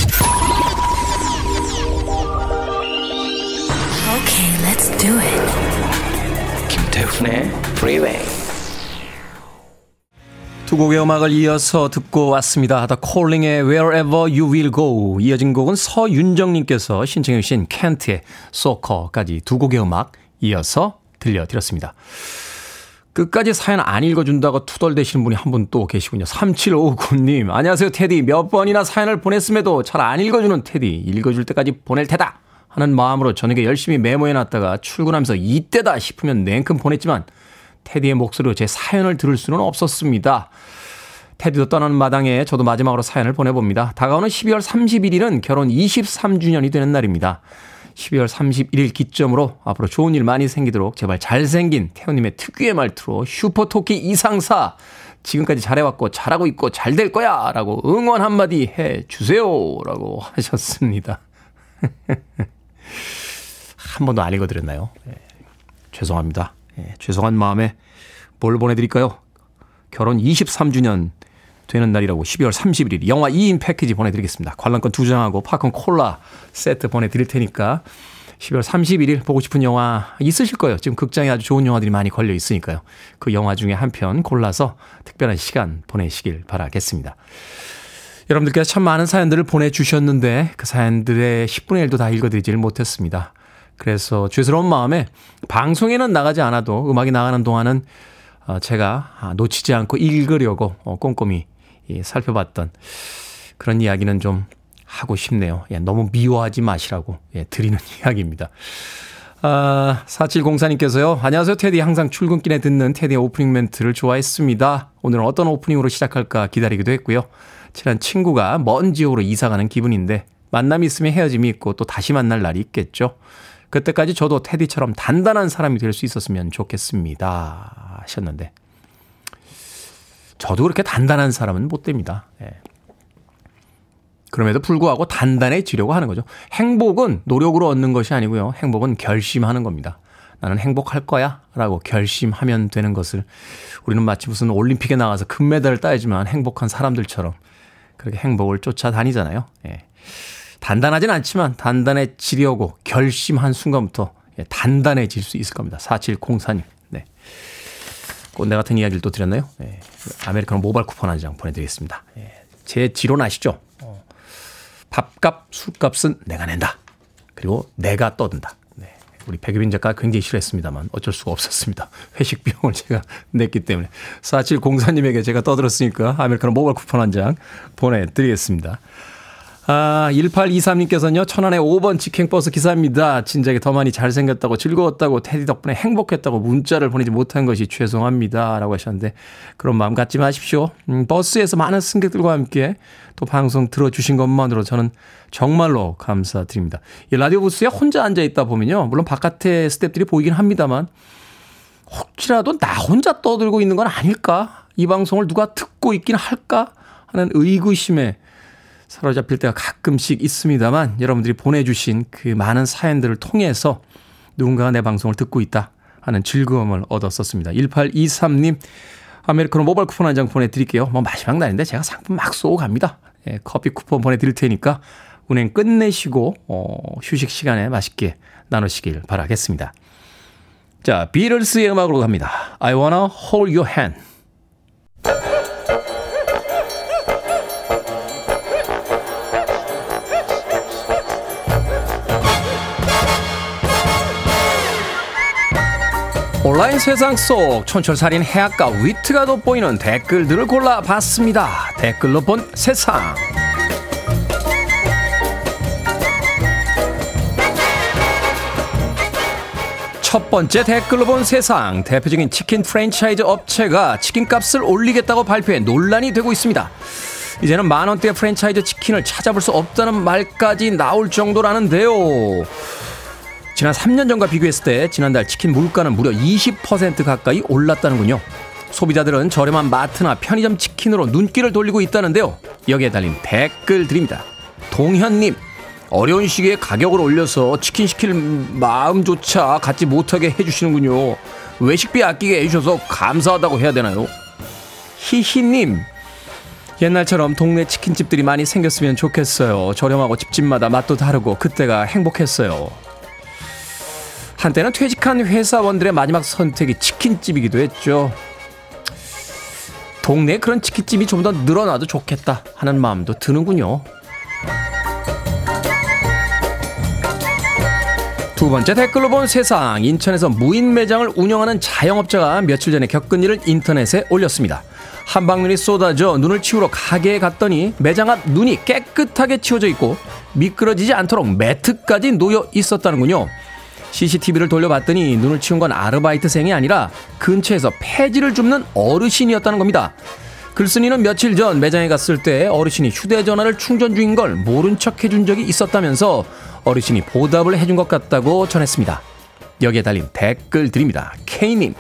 Okay, let's do it. 김태훈의 Freeway. 두 곡의 음악을 이어서 듣고 왔습니다. The Calling의 Wherever You Will Go 이어진 곡은 서윤정님께서 신청해 주신 켄트의 소커까지 두 곡의 음악 이어서 들려드렸습니다. 끝까지 사연 안 읽어준다고 투덜대시는 분이 한 분 또 계시군요. 3759님. 안녕하세요, 테디. 몇 번이나 사연을 보냈음에도 잘 안 읽어주는 테디. 읽어줄 때까지 보낼 테다. 하는 마음으로 저녁에 열심히 메모해놨다가 출근하면서 이때다 싶으면 냉큼 보냈지만 테디의 목소리로 제 사연을 들을 수는 없었습니다. 테디도 떠나는 마당에 저도 마지막으로 사연을 보내봅니다. 다가오는 12월 31일은 결혼 23주년이 되는 날입니다. 12월 31일 기점으로 앞으로 좋은 일 많이 생기도록 제발 잘생긴 태호님의 특유의 말투로 슈퍼토끼 이상사 지금까지 잘해왔고 잘하고 있고 잘 될 거야 라고 응원 한마디 해주세요 라고 하셨습니다. 한 번도 안 읽어드렸나요? 예, 죄송합니다. 예, 죄송한 마음에 뭘 보내드릴까요? 결혼 23주년 되는 날이라고 12월 31일 영화 2인 패키지 보내드리겠습니다. 관람권 2장하고 팝콘 콜라 세트 보내드릴 테니까 12월 31일 보고 싶은 영화 있으실 거예요. 지금 극장에 아주 좋은 영화들이 많이 걸려 있으니까요. 그 영화 중에 한 편 골라서 특별한 시간 보내시길 바라겠습니다. 여러분들께서 참 많은 사연들을 보내주셨는데 그 사연들의 10분의 1도 다 읽어드리질 못했습니다. 그래서 죄스러운 마음에 방송에는 나가지 않아도 음악이 나가는 동안은 어, 제가 놓치지 않고 읽으려고 어, 꼼꼼히 살펴봤던 그런 이야기는 좀 하고 싶네요. 예, 너무 미워하지 마시라고 예, 드리는 이야기입니다. 아, 4704님께서요. 안녕하세요, 테디. 항상 출근길에 듣는 테디의 오프닝 멘트를 좋아했습니다. 오늘은 어떤 오프닝으로 시작할까 기다리기도 했고요. 친한 친구가 먼 지역으로 이사가는 기분인데 만남이 있으면 헤어짐이 있고 또 다시 만날 날이 있겠죠. 그때까지 저도 테디처럼 단단한 사람이 될 수 있었으면 좋겠습니다. 하셨는데. 저도 그렇게 단단한 사람은 못 됩니다. 예. 그럼에도 불구하고 단단해지려고 하는 거죠. 행복은 노력으로 얻는 것이 아니고요. 행복은 결심하는 겁니다. 나는 행복할 거야 라고 결심하면 되는 것을 우리는 마치 무슨 올림픽에 나가서 금메달을 따야지만 행복한 사람들처럼 그렇게 행복을 쫓아다니잖아요. 예. 단단하진 않지만 단단해지려고 결심한 순간부터 예, 단단해질 수 있을 겁니다. 4704님. 네. 꼰대 같은 이야기를 또 드렸나요? 예. 아메리카노 모바일 쿠폰 한 장 보내드리겠습니다. 예. 제 지론 아시죠? 어. 밥값, 술값은 내가 낸다. 그리고 내가 떠든다. 네. 우리 백유빈 작가 굉장히 싫어했습니다만 어쩔 수가 없었습니다. 회식 비용을 제가 냈기 때문에 4704님에게 제가 떠들었으니까 아메리카노 모바일 쿠폰 한 장 보내드리겠습니다. 아, 1823님께서는요, 천안의 5번 직행버스 기사입니다. 진작에 더 많이 잘생겼다고, 즐거웠다고, 테디 덕분에 행복했다고 문자를 보내지 못한 것이 죄송합니다. 라고 하셨는데, 그런 마음 갖지 마십시오. 음, 버스에서 많은 승객들과 함께 또 방송 들어주신 것만으로 저는 정말로 감사드립니다. 이 라디오 부스에 혼자 앉아있다 보면요, 물론 바깥에 스탭들이 보이긴 합니다만, 혹시라도 나 혼자 떠들고 있는 건 아닐까? 이 방송을 누가 듣고 있긴 할까? 하는 의구심에 사로잡힐 때가 가끔씩 있습니다만 여러분들이 보내주신 그 많은 사연들을 통해서 누군가가 내 방송을 듣고 있다 하는 즐거움을 얻었었습니다. 1823님 아메리카노 모바일 쿠폰 한 장 보내드릴게요. 뭐 마지막 날인데 제가 상품 막 쏘고 갑니다. 예, 커피 쿠폰 보내드릴 테니까 운행 끝내시고 어, 휴식 시간에 맛있게 나누시길 바라겠습니다. 자, 비틀스의 음악으로 갑니다. I wanna hold your hand. 온라인 세상 속 촌철살인 해악과 위트가 돋보이는 댓글들을 골라봤습니다. 댓글로 본 세상. 첫 번째 댓글로 본 세상. 대표적인 치킨 프랜차이즈 업체가 치킨 값을 올리겠다고 발표해 논란이 되고 있습니다. 이제는 만 원대 프랜차이즈 치킨을 찾아볼 수 없다는 말까지 나올 정도라는데요. 지난 3년 전과 비교했을 때 지난달 치킨 물가는 무려 20% 가까이 올랐다는군요. 소비자들은 저렴한 마트나 편의점 치킨으로 눈길을 돌리고 있다는데요. 여기에 달린 댓글 드립니다. 동현님, 어려운 시기에 가격을 올려서 치킨 시킬 마음조차 갖지 못하게 해주시는군요. 외식비 아끼게 해주셔서 감사하다고 해야 되나요? 히히님, 옛날처럼 동네 치킨집들이 많이 생겼으면 좋겠어요. 저렴하고 집집마다 맛도 다르고 그때가 행복했어요. 한때는 퇴직한 회사원들의 마지막 선택이 치킨집이기도 했죠. 동네에 그런 치킨집이 좀 더 늘어나도 좋겠다 하는 마음도 드는군요. 두 번째 댓글로 본 세상. 인천에서 무인 매장을 운영하는 자영업자가 며칠 전에 겪은 일을 인터넷에 올렸습니다. 한방눈이 쏟아져 눈을 치우러 가게에 갔더니 매장 앞 눈이 깨끗하게 치워져 있고 미끄러지지 않도록 매트까지 놓여 있었다는군요. CCTV를 돌려봤더니 눈을 치운 건 아르바이트생이 아니라 근처에서 폐지를 줍는 어르신이었다는 겁니다. 글쓴이는 며칠 전 매장에 갔을 때 어르신이 휴대전화를 충전 중인 걸 모른 척 해준 적이 있었다면서 어르신이 보답을 해준 것 같다고 전했습니다. 여기에 달린 댓글 드립니다. K님,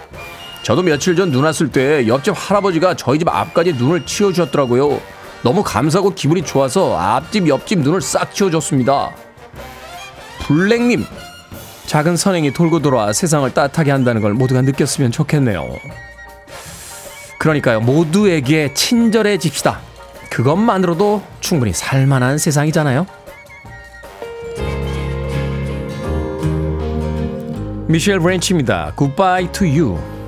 저도 며칠 전 눈 왔을 때 옆집 할아버지가 저희 집 앞까지 눈을 치워주셨더라고요. 너무 감사하고 기분이 좋아서 앞집 옆집 눈을 싹 치워줬습니다. 블랙님, 작은 선행이 돌고 돌아 세상을 따뜻하게 한다는 걸 모두가 느꼈으면 좋겠네요. 그러니까요, 모두에게 친절해집시다. 그것만으로도 충분히 살만한 세상이잖아요. 미셸 브랜치입니다. Goodbye to you.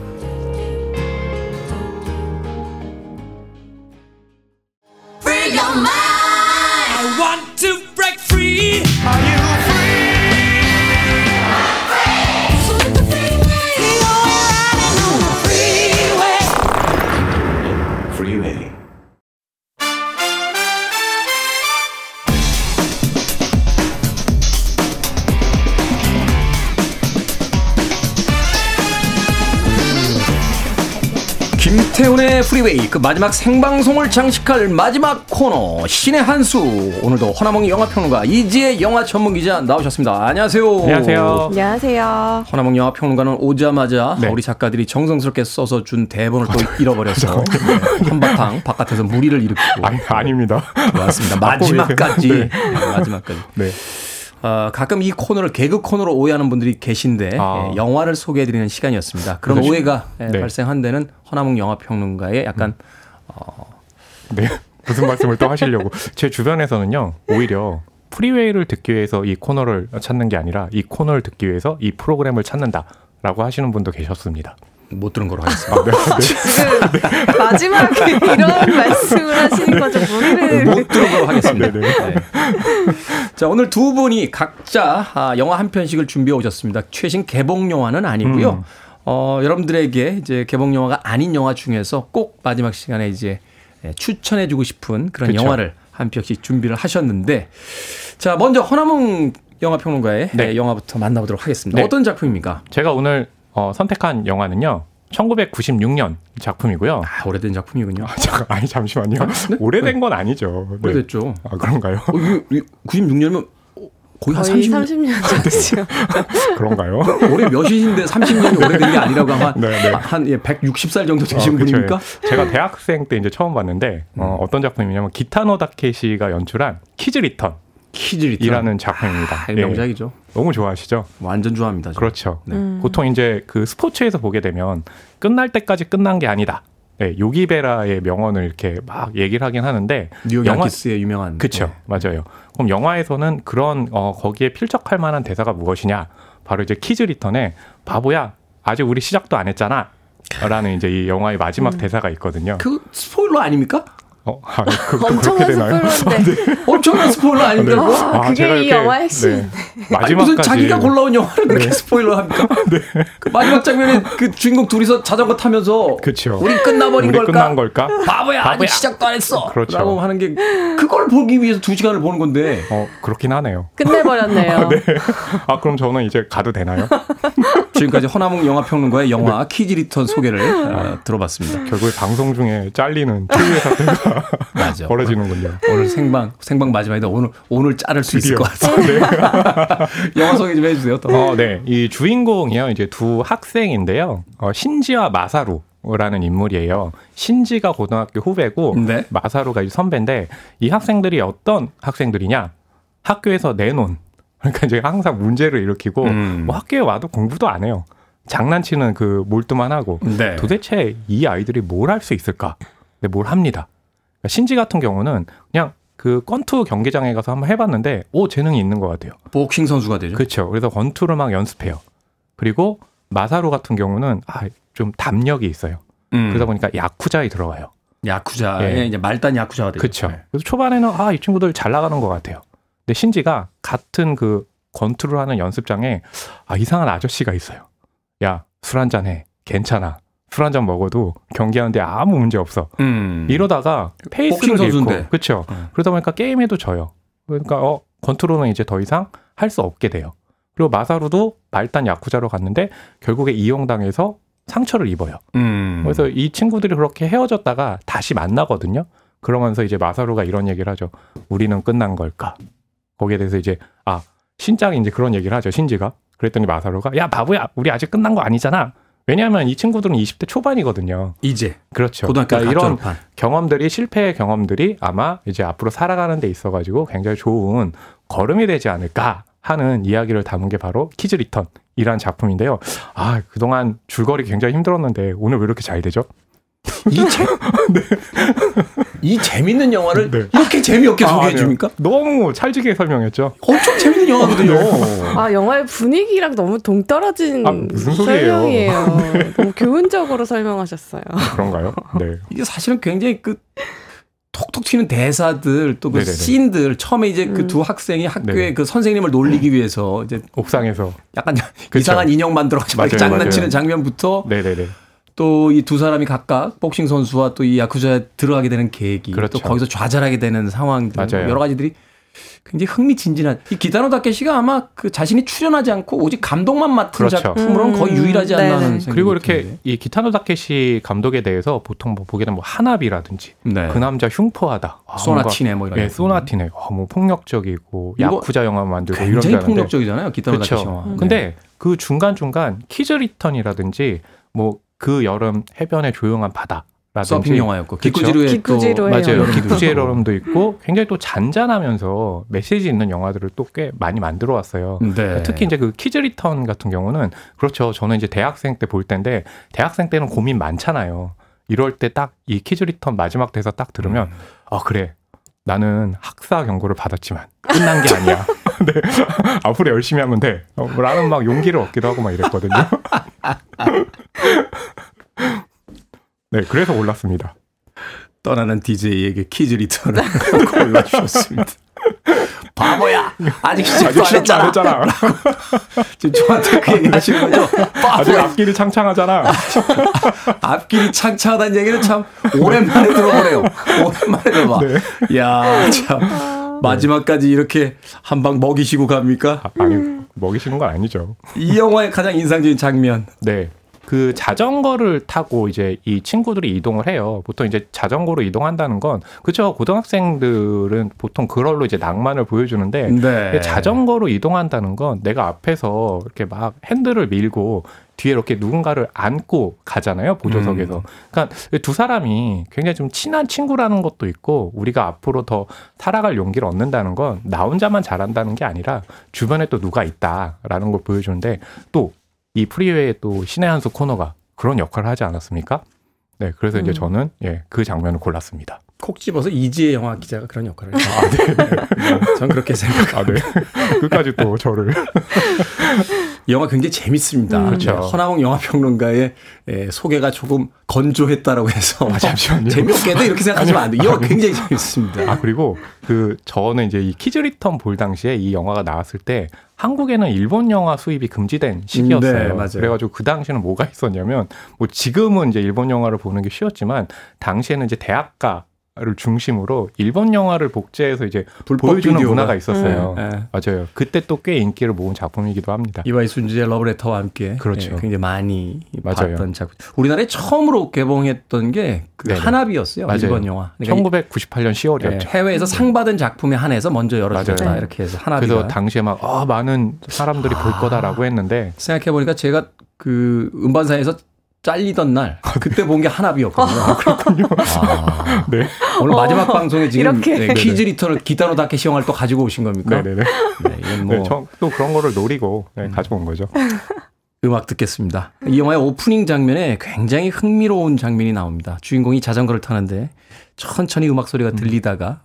김태훈의 프리웨이 그 마지막 생방송을 장식할 마지막 코너 씨네 한수 오늘도 허남웅 영화평론가 이지혜 영화 전문기자 나오셨습니다. 안녕하세요. 안녕하세요. 안녕하세요. 허남웅 영화평론가는 오자마자 네. 우리 작가들이 정성스럽게 써서 준 대본을 또 잃어버려서 네, 한바탕 바깥에서 물의를 일으키고 아니, 아닙니다. 왔습니다. 마지막까지 네. 네, 마지막까지. 네. 어, 가끔 이 코너를 개그 코너로 오해하는 분들이 계신데 아. 예, 영화를 소개해드리는 시간이었습니다. 그런 그러시- 오해가 예, 네. 발생한 데는 허남웅 영화평론가의 약간 네. 무슨 말씀을 또 하시려고. 제 주변에서는요, 오히려 프리웨이를 듣기 위해서 이 코너를 찾는 게 아니라 이 코너를 듣기 위해서 이 프로그램을 찾는다라고 하시는 분도 계셨습니다. 못 들은 거로 하겠습니다. 지금 마지막에 이런 말씀을 하시는 거죠. 머리를. 못 들은 거로 하겠습니다. 네네. 네. 자, 오늘 두 분이 각자 아, 영화 한 편씩을 준비해 오셨습니다. 최신 개봉 영화는 아니고요. 음. 어, 여러분들에게 이제 개봉 영화가 아닌 영화 중에서 꼭 마지막 시간에 이제 예, 추천해주고 싶은 그런 그쵸. 영화를 한 편씩 준비를 하셨는데, 자, 먼저 허나몽 영화 평론가의 네. 예, 영화부터 만나보도록 하겠습니다. 네. 어떤 작품입니까? 제가 오늘 어, 선택한 영화는요, 1996년 작품이고요. 아, 오래된 작품이군요. 아, 잠깐, 아니, 잠시만요. 네? 오래된 건 아니죠. 네. 오래됐죠. 아, 그런가요? 어, 96년이면 거의 한 거의 30년. 30년 전이죠. 그런가요? 올해 몇이신데 30년이 오래된 게 아니라고 하면 네, 네. 한 예, 160살 정도 되신 어. 분입니까? 제가 대학생 때 이제 처음 봤는데 어, 어떤 작품이냐면 기타노 다케시가 연출한 Kids Return. 작품입니다. 아, 예. 명작이죠. 너무 좋아하시죠? 완전 좋아합니다. 저. 그렇죠. 네. 보통 이제 그 스포츠에서 보게 되면 끝날 때까지 끝난 게 아니다. 네, 요기베라의 명언을 이렇게 막 얘기를 하긴 하는데 뉴욕 영화- 양키스의 유명한 그쵸 네. 맞아요. 그럼 영화에서는 그런 어, 거기에 필적할 만한 대사가 무엇이냐? 바로 이제 Kids Return에 바보야 아직 우리 시작도 안 했잖아. 라는 이제 이 영화의 마지막 음. 대사가 있거든요. 그 스포일러 아닙니까? 어, 아, 그, 그, 엄청난 그렇게 되나요? 스포일러인데. 엄청난 스포일러 아닙니까? 네. 아, 그게 제가 이 영화의 핵심. 네. 아니, 마지막까지 무슨 자기가 골라온 영화를 그렇게 스포일러 합니까? 그 마지막 장면에 그 주인공 둘이서 자전거 타면서 그쵸. 우리 끝나버린 우리 걸까? 끝난 걸까? 바보야, 바보야. 아직 시작도 안 했어. 그렇죠. 라고 하는 게 그걸 보기 위해서 두 시간을 보는 건데 어, 그렇긴 하네요. 끝내버렸네요. 아, 그럼 저는 이제 가도 되나요? 지금까지 허남웅 영화평론가의 영화 Kids Return 소개를 어, 들어봤습니다. 결국에 방송 중에 잘리는 특유의 사태가 맞아. 벌어지는군요. 오늘 생방 생방 마지막인데 오늘 오늘 자를 수 있을 드디어. 것 같아요. 영화 소개 좀 해주세요. 또. 어, 네. 이 주인공이요. 이제 두 학생인데요. 어, 신지와 마사루 라는 인물이에요. 신지가 고등학교 후배고 네. 마사루가 이제 선배인데 이 학생들이 어떤 학생들이냐? 학교에서 내놓은 그러니까 이제 항상 문제를 일으키고 음. 뭐 학교에 와도 공부도 안 해요. 장난치는 그 몰두만 하고 네. 도대체 이 아이들이 뭘 할 수 있을까? 근데 뭘 합니다. 그러니까 신지 같은 경우는 그냥 그 권투 경기장에 가서 한번 해봤는데 오 재능이 있는 것 같아요. 복싱 선수가 되죠. 그렇죠. 그래서 권투를 막 연습해요. 그리고 마사루 같은 경우는 아, 좀 담력이 있어요. 음. 그러다 보니까 야쿠자에 들어가요. 야쿠자의 예. 이제 말단 야쿠자가 되죠. 그렇죠. 네. 그래서 초반에는 아, 이 친구들 잘 나가는 것 같아요. 근데 신지가 같은 그 권투를 하는 연습장에 아, 이상한 아저씨가 있어요. 야, 술 한잔 해. 괜찮아. 술 한 잔 먹어도 경기하는데 아무 문제 없어. 음. 이러다가 페이스를. 잃고 그렇죠. 음. 그러다 보니까 게임에도 져요. 그러니까 어 권투로는 이제 더 이상 할 수 없게 돼요. 그리고 마사루도 말단 야쿠자로 갔는데 결국에 이용당해서 상처를 입어요. 음. 그래서 이 친구들이 그렇게 헤어졌다가 다시 만나거든요. 그러면서 이제 마사루가 이런 얘기를 하죠. 우리는 끝난 걸까? 거기에 대해서 이제 아 신짱이 이제 그런 얘기를 하죠. 신지가 그랬더니 마사루가 야 바보야 우리 아직 끝난 거 아니잖아. 왜냐하면 이 친구들은 20대 초반이거든요. 이제 그렇죠. 고등학교 그러니까 이런 이런 경험들이 실패의 경험들이 아마 이제 앞으로 살아가는 데 있어 가지고 굉장히 좋은 걸음이 되지 않을까 하는 이야기를 담은 게 바로 Kids Return이라는 작품인데요. 아 그동안 줄거리 굉장히 힘들었는데 오늘 왜 이렇게 잘 되죠? 이, 재, 이 재밌는 영화를 네. 이렇게 재미없게 소개해 아니요. 줍니까? 너무 찰지게 설명했죠. 엄청 재밌는 영화거든요. 아 영화의 분위기랑 너무 동떨어진 아, 무슨 소리예요? 설명이에요. 너무 교훈적으로 설명하셨어요. 그런가요? 네. 이게 사실은 굉장히 그 톡톡 튀는 대사들 또 그. 씬들 처음에 이제 그 두 학생이 학교에. 그 선생님을 놀리기 위해서 이제 옥상에서. 약간 그쵸. 이상한 인형 만들어 가지고 맞아요, 장난치는 맞아요. 장면부터 네네네. 또 이 두 사람이 각각 복싱 선수와 또 이 야쿠자에 들어가게 되는 계기 그렇죠. 또 거기서 좌절하게 되는 상황들 맞아요. 여러 가지들이 굉장히 흥미진진한 이 기타노 다케시가 아마 그 자신이 출연하지 않고 오직 감독만 맡은 그렇죠. 작품으로는 거의 음, 유일하지 않나. 하는 생각이 그리고 이렇게 드는데. 이 기타노 다케시 감독에 대해서 보통 뭐 보기에는 뭐 하나비라든지 네. 그 남자 흉포하다. 아, 소나티네 뭐 이런 예. 소나티네. 어, 뭐 폭력적이고 야쿠자 영화 만들고 이런 굉장히 줄 알았는데 폭력적이잖아요 기타노 다케시 그렇죠. 영화. 네. 근데 그 중간 중간 Kids Return이라든지 뭐 그 여름 해변의 조용한 바다. 서핑 영화였고 또 기쿠지로의 맞아요. 여름도 기쿠지로의 있고. 여름도 있고 굉장히 또 잔잔하면서 메시지 있는 영화들을 또 꽤 많이 만들어 왔어요. 네. 특히 이제 그 Kids Return 같은 경우는 그렇죠. 저는 이제 대학생 때 볼 때인데 대학생 때는 고민 많잖아요. 이럴 때 딱 이 Kids Return 마지막 대사 딱 들으면 음. 아 그래 나는 학사 경고를 받았지만 끝난 게 아니야. 네. 앞으로 열심히 하면 돼. 어, 라는 막 용기를 얻기도 하고 막 이랬거든요. 네, 그래서 올랐습니다. 떠나는 DJ에게 퀴즈 리턴을 골라주셨습니다. 바보야! 아직 시작도 안 했잖아. 했잖아. 지금 저한테 그 얘기 하시는 거죠? 아직 바보야! 앞길이 창창하잖아. 앞길이 창창하다는 얘기는 참 오랜만에 들어보네요. 오랜만에 들어봐. 야 참. 마지막까지 이렇게 한 방 먹이시고 갑니까? 아니, 먹이시는 건 아니죠. 이 영화의 가장 인상적인 장면. 네. 그 자전거를 타고 이제 이 친구들이 이동을 해요. 보통 이제 자전거로 이동한다는 건 그쵸 고등학생들은 보통 그걸로 이제 낭만을 보여주는데 네. 자전거로 이동한다는 건 내가 앞에서 이렇게 막 핸들을 밀고 뒤에 이렇게 누군가를 안고 가잖아요 보조석에서. 음. 그러니까 두 사람이 굉장히 좀 친한 친구라는 것도 있고 우리가 앞으로 더 살아갈 용기를 얻는다는 건 나 혼자만 잘한다는 게 아니라 주변에 또 누가 있다라는 걸 보여주는데 또 이 프리웨이의 또 신의 한 수 코너가 그런 역할을 하지 않았습니까? 네, 그래서 이제 저는 예, 그 장면을 골랐습니다. 콕 집어서 이지혜 영화 기자가 그런 역할을 했어요. 아, 네. 전 그렇게 생각합니다. 아, 네. 끝까지 또 저를. 이 영화 굉장히 재밌습니다. 음. 그렇죠. 네, 허나홍 영화 평론가의 예, 소개가 조금 건조했다라고 해서 아, 잠시만요. 재미없게도 이렇게 생각하시면 안 돼요. 이 영화 굉장히 재밌습니다. 아 그리고 그 저는 이제 이 Kids Return 볼 당시에 이 영화가 나왔을 때 한국에는 일본 영화 수입이 금지된 시기였어요. 네, 맞아요. 그래가지고 그 당시에는 뭐가 있었냐면 뭐 지금은 이제 일본 영화를 보는 게 쉬웠지만 당시에는 이제 대학가 를 중심으로 일본 영화를 복제해서 이제 보여주는 비디오가. 문화가 있었어요. 음, 네. 맞아요. 그때 또 꽤 인기를 모은 작품이기도 합니다. 이와이 슌지의 러브레터와 함께 그렇죠. 예, 굉장히 많이 맞아요. 봤던 작품. 우리나라에 처음으로 개봉했던 게 그. 하나비였어요. 맞아요. 일본 영화. 그러니까 1998년 10월이었죠. 예, 해외에서 상 받은 작품에 한해서 먼저 열어줬다 맞아요. 이렇게 해서 하나비가 그래서 당시에 막 아, 많은 사람들이 볼 거다라고 했는데 생각해 보니까 제가 그 음반사에서 잘리던 날 그때 본 게 하나비였거든요. 그렇군요. 아, 네. 오늘 마지막 방송에 지금 이렇게. 네, 퀴즈 리턴을 기타노 다케시 영화를 또 가지고 오신 겁니까? 네네네. 네, 이건 뭐 네, 저, 또 그런 거를 노리고 네, 가져온 거죠. 음악 듣겠습니다. 이 영화의 오프닝 장면에 굉장히 흥미로운 장면이 나옵니다. 주인공이 자전거를 타는데 천천히 음악 소리가 들리다가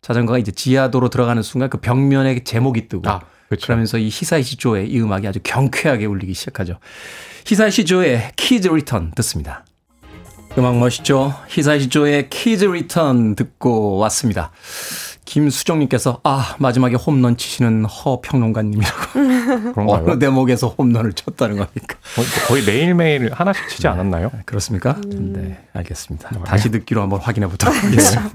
자전거가 이제 지하도로 들어가는 순간 그 벽면에 제목이 뜨고 아, 그렇죠. 그러면서 이 히사이시 조의 이 음악이 아주 경쾌하게 울리기 시작하죠. 히사이시 조의 Kids Return 듣습니다. 음악 멋있죠? 히사이시 조의 Kids Return 듣고 왔습니다. 김수정님께서 아 마지막에 홈런 치시는 허평론가님이라고 그런가요? 어느 대목에서 홈런을 쳤다는 겁니까? 거의, 매일매일 하나씩 치지 않았나요? 그렇습니까? 네, 알겠습니다. 다시 듣기로 한번 확인해 보도록 하겠습니다.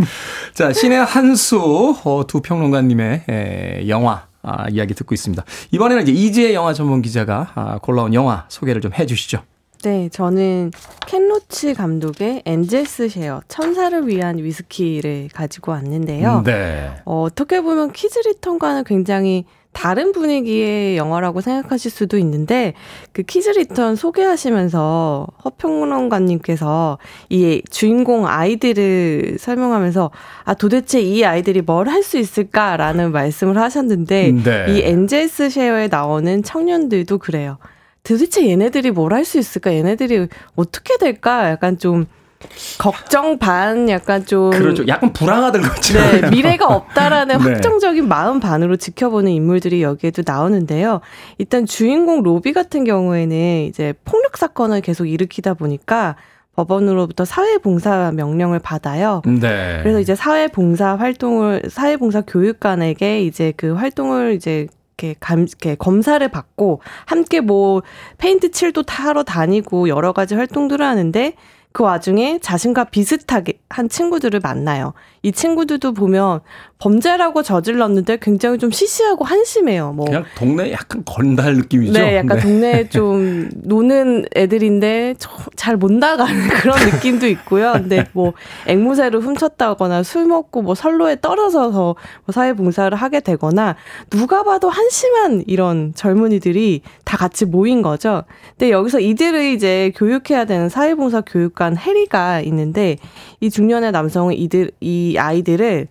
자, 씨네한수 어, 두 평론가님의 에, 영화 아, 이야기 듣고 있습니다. 이번에는 이제 이지혜 영화 전문 기자가 아, 골라온 영화 소개를 좀 해주시죠. 네, 저는 켄 로치 감독의 Angels' Share 천사를 위한 위스키를 가지고 왔는데요. 네. 어, 어떻게 보면 Kids Return과는 굉장히 다른 분위기의 영화라고 생각하실 수도 있는데 그 Kids Return 소개하시면서 허평론가님께서 이 주인공 아이들을 설명하면서 아 도대체 이 아이들이 뭘 할 수 있을까라는 말씀을 하셨는데 네. 이 Angels' Share에 나오는 청년들도 그래요. 도대체 얘네들이 뭘 할 수 있을까? 얘네들이 어떻게 될까? 약간 좀 걱정 반 약간 좀 그렇죠. 약간 불안하던 거죠. 네, 미래가 없다라는 네. 확정적인 마음 반으로 지켜보는 인물들이 여기에도 나오는데요. 일단 주인공 로비 같은 경우에는 이제 폭력 사건을 계속 일으키다 보니까 법원으로부터 사회봉사 명령을 받아요. 네. 그래서 이제 사회봉사 활동을 사회봉사 교육관에게 이제 그 활동을 이제 이렇게, 감, 이렇게 검사를 받고 함께 뭐 페인트 칠도 타러 다니고 여러 가지 활동들을 하는데 그 와중에 자신과 비슷하게 한 친구들을 만나요. 이 친구들도 보면 범죄라고 저질렀는데 굉장히 좀 시시하고 한심해요. 뭐 그냥 동네 약간 건달 느낌이죠. 네, 약간 동네에 좀 노는 애들인데 잘 못 나가는 그런 느낌도 있고요. 근데 뭐 앵무새를 훔쳤다거나 술 먹고 뭐 선로에 떨어져서 뭐 사회봉사를 하게 되거나 누가 봐도 한심한 이런 젊은이들이 다 같이 모인 거죠. 근데 여기서 이들을 이제 교육해야 되는 사회봉사 교육 관 해리가 있는데 이 중년의 남성은 이들 이 아이들을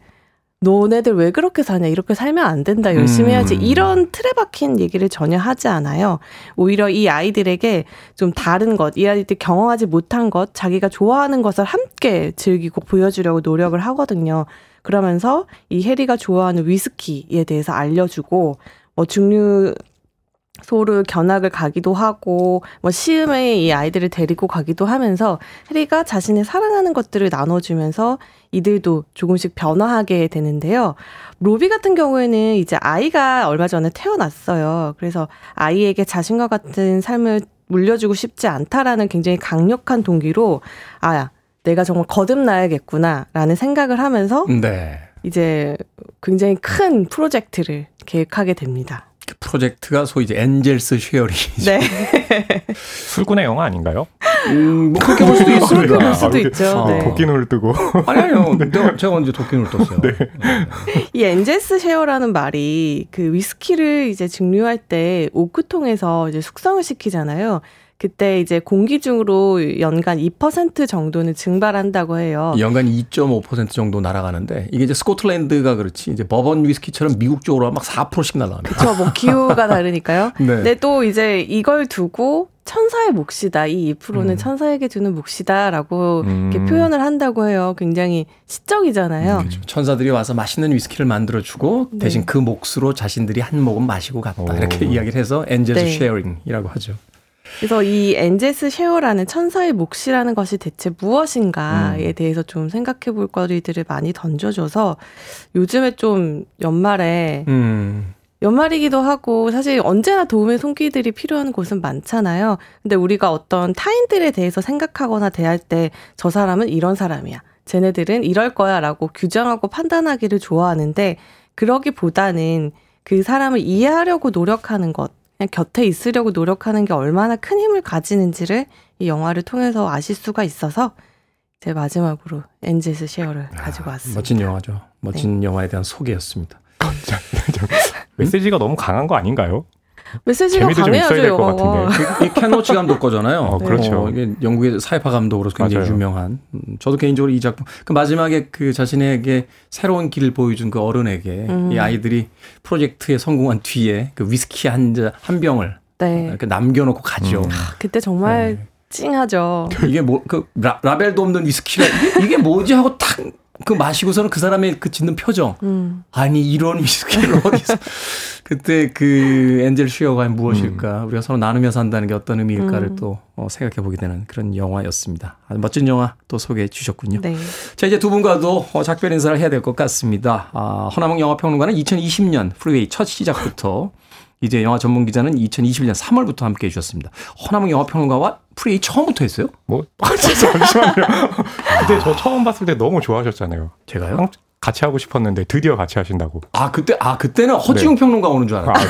너네들 왜 그렇게 사냐? 이렇게 살면 안 된다. 열심히 해야지. 음. 이런 틀에 박힌 얘기를 전혀 하지 않아요. 오히려 이 아이들에게 좀 다른 것이 아이들이 경험하지 못한 것 자기가 좋아하는 것을 함께 즐기고 보여주려고 노력을 하거든요. 그러면서 이 해리가 좋아하는 위스키에 대해서 알려주고 뭐 중류 소를 견학을 가기도 하고 뭐 시음에 이 아이들을 데리고 가기도 하면서 해리가 자신의 사랑하는 것들을 나눠주면서 이들도 조금씩 변화하게 되는데요. 로비 같은 경우에는 이제 아이가 얼마 전에 태어났어요. 그래서 아이에게 자신과 같은 삶을 물려주고 싶지 않다라는 굉장히 강력한 동기로 아 내가 정말 거듭나야겠구나라는 생각을 하면서 네. 이제 굉장히 큰 프로젝트를 계획하게 됩니다. 그 프로젝트가 소위 이제 Angels' Sharing이죠. 네. 술꾼의 영화 아닌가요? 음, 뭐 그렇게 볼 수도 있습니다. 그렇게 볼 수도 아, 있죠. 어. 네. 도끼눈을 뜨고 아니, 아니요. 내가, 제가 언제 도끼눈을 떴어요. 이 Angels' Share라는 말이 그 위스키를 이제 증류할 때 오크통에서 이제 숙성을 시키잖아요. 그때 이제 공기 중으로 연간 2% 정도는 증발한다고 해요. 연간 2.5% 정도 날아가는데 이게 이제 스코틀랜드가 그렇지 이제 버번 위스키처럼 미국 쪽으로 막 4%씩 날아갑니다. 그렇죠. 뭐 기후가 다르니까요. 네. 근데 또 이제 이걸 두고 천사의 몫이다. 이 2%는 음. 천사에게 주는 몫이다라고 이렇게 음. 표현을 한다고 해요. 굉장히 시적이잖아요. 그렇죠. 천사들이 와서 맛있는 위스키를 만들어 주고 네. 대신 그 몫으로 자신들이 한 모금 마시고 갔다. 이렇게 이야기를 해서 Angels' 네. Sharing이라고 하죠. 그래서 이 Angels' Share라는 천사의 몫이라는 것이 대체 무엇인가에 음. 대해서 좀 생각해 볼 거리들을 많이 던져줘서 요즘에 좀 연말에 음. 연말이기도 하고 사실 언제나 도움의 손길들이 필요한 곳은 많잖아요. 근데 우리가 어떤 타인들에 대해서 생각하거나 대할 때 저 사람은 이런 사람이야. 쟤네들은 이럴 거야 라고 규정하고 판단하기를 좋아하는데 그러기보다는 그 사람을 이해하려고 노력하는 것, 그냥 곁에 있으려고 노력하는 게 얼마나 큰 힘을 가지는지를 이 영화를 통해서 아실 수가 있어서 제 마지막으로 Angels' Share를 가지고 왔습니다. 멋진 영화죠. 멋진 네. 영화에 대한 소개였습니다. 메시지가 너무 강한 거 아닌가요? 메시지가 강해야죠, 될것 영화가. 같은데. 이 켄 로치 감독 거잖아요. 어, 그렇죠. 어, 이게 영국의 사회파 감독으로서 굉장히 맞아요. 유명한. 음, 저도 개인적으로 이 작품, 그 마지막에 그 자신에게 새로운 길을 보여준 그 어른에게 음. 이 아이들이 프로젝트에 성공한 뒤에 그 위스키 한, 잔- 한 병을 네. 이렇게 남겨놓고 가죠. 그때 정말 네. 찡하죠. 이게 뭐, 그 라, 라벨도 없는 위스키가 이게, 이게 뭐지 하고 탁 그 마시고서는 그 사람의 그 짓는 표정. 음. 아니 이런 위스키를 어디서 그때 그 Angel Share가 무엇일까 우리가 서로 나누며 산다는 게 어떤 의미일까를 음. 또 어, 생각해 보게 되는 그런 영화였습니다. 아주 멋진 영화 또 소개해 주셨군요. 네. 자 이제 두 분과도 어, 작별 인사를 해야 될 것 같습니다. 아, 허남웅 영화 평론가는 2020년 프리웨이 첫 시작부터 이지혜 영화 전문 기자는 2021년 3월부터 함께 해주셨습니다. 허남웅 영화 평론가와 프리웨이 처음부터 했어요? 뭐 잠시만요. 그때 저 처음 봤을 때 너무 좋아하셨잖아요. 제가요? 항- 같이 하고 싶었는데 드디어 같이 하신다고. 아 그때 아 그때는 허지웅 네. 평론가 오는 줄 알았어요.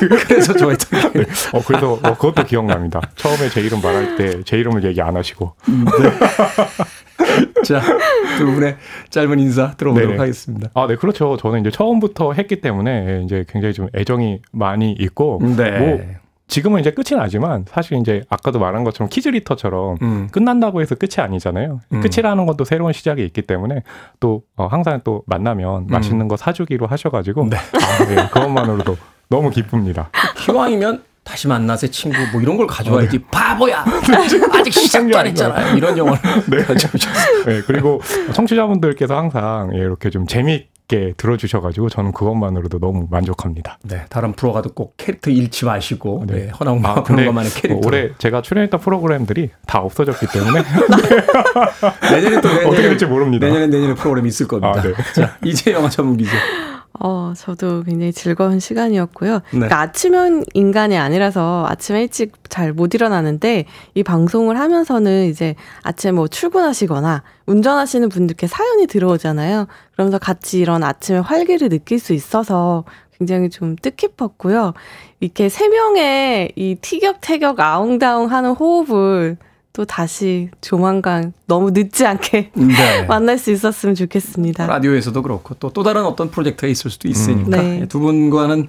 그래서 좋아했던 게. 어 그래서 어, 그것도 기억납니다. 처음에 제 이름 말할 때 제 이름을 얘기 안 하시고. 자, 두 분의 짧은 인사 들어보도록 네네. 하겠습니다. 아, 네, 그렇죠. 저는 이제 처음부터 했기 때문에 이제 굉장히 좀 애정이 많이 있고, 네. 뭐 지금은 이제 끝이 나지만 사실 이제 아까도 말한 것처럼 키즈리터처럼 음. 끝난다고 해서 끝이 아니잖아요. 음. 끝이라는 것도 새로운 시작이 있기 때문에 또 어, 항상 또 만나면 맛있는 거 사주기로 하셔가지고 네. 아, 네, 그것만으로도 너무 기쁩니다. 기왕이면 다시 만나세 친구 뭐 이런 걸 가져와야지. 어, 네. 바보야. 아직 시작도 안 했잖아요. 이런 영화를 가져오셨어요. 네, 그리고 청취자분들께서 항상 예, 이렇게 좀 재미 있게 들어주셔가지고 저는 그것만으로도 너무 만족합니다. 네, 다른 프로 가도 꼭 캐릭터 잃지 마시고 네, 허나웅 아, 근데 평론가만의 캐릭터. 올해 제가 출연했던 프로그램들이 다 없어졌기 때문에 내년에 또 내년에, 어떻게 될지 모릅니다. 내년에 내년에 프로그램 있을 겁니다. 아, 네. 자, 이제 영화 전문 기자. 어, 저도 굉장히 즐거운 시간이었고요. 네. 그러니까 아침형 인간이 아니라서 아침에 일찍 잘 못 일어나는데 이 방송을 하면서는 이제 아침에 뭐 출근하시거나 운전하시는 분들께 사연이 들어오잖아요. 그러면서 같이 이런 아침의 활기를 느낄 수 있어서 굉장히 좀 뜻깊었고요. 이렇게 세 명의 이 티격태격 아웅다웅 하는 호흡을 또 다시 조만간 너무 늦지 않게 네. 만날 수 있었으면 좋겠습니다. 라디오에서도 그렇고 또 또 다른 어떤 프로젝트가 있을 수도 있으니까 음. 네. 두 분과는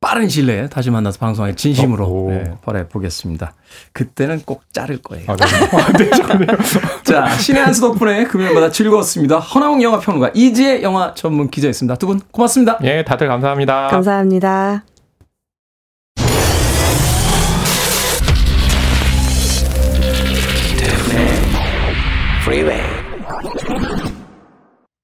빠른 시일 내에 다시 만나서 방송에 진심으로 어, 오. 네, 바라보겠습니다. 그때는 꼭 자를 거예요. 아, 네. 아, 네, 좋네요. 자, 신의 한수 덕분에 금요일마다 즐거웠습니다. 허나웅 영화평론가 이지혜 영화 전문 기자였습니다. 두 분 고맙습니다. 예, 다들 감사합니다. 감사합니다. Freeway.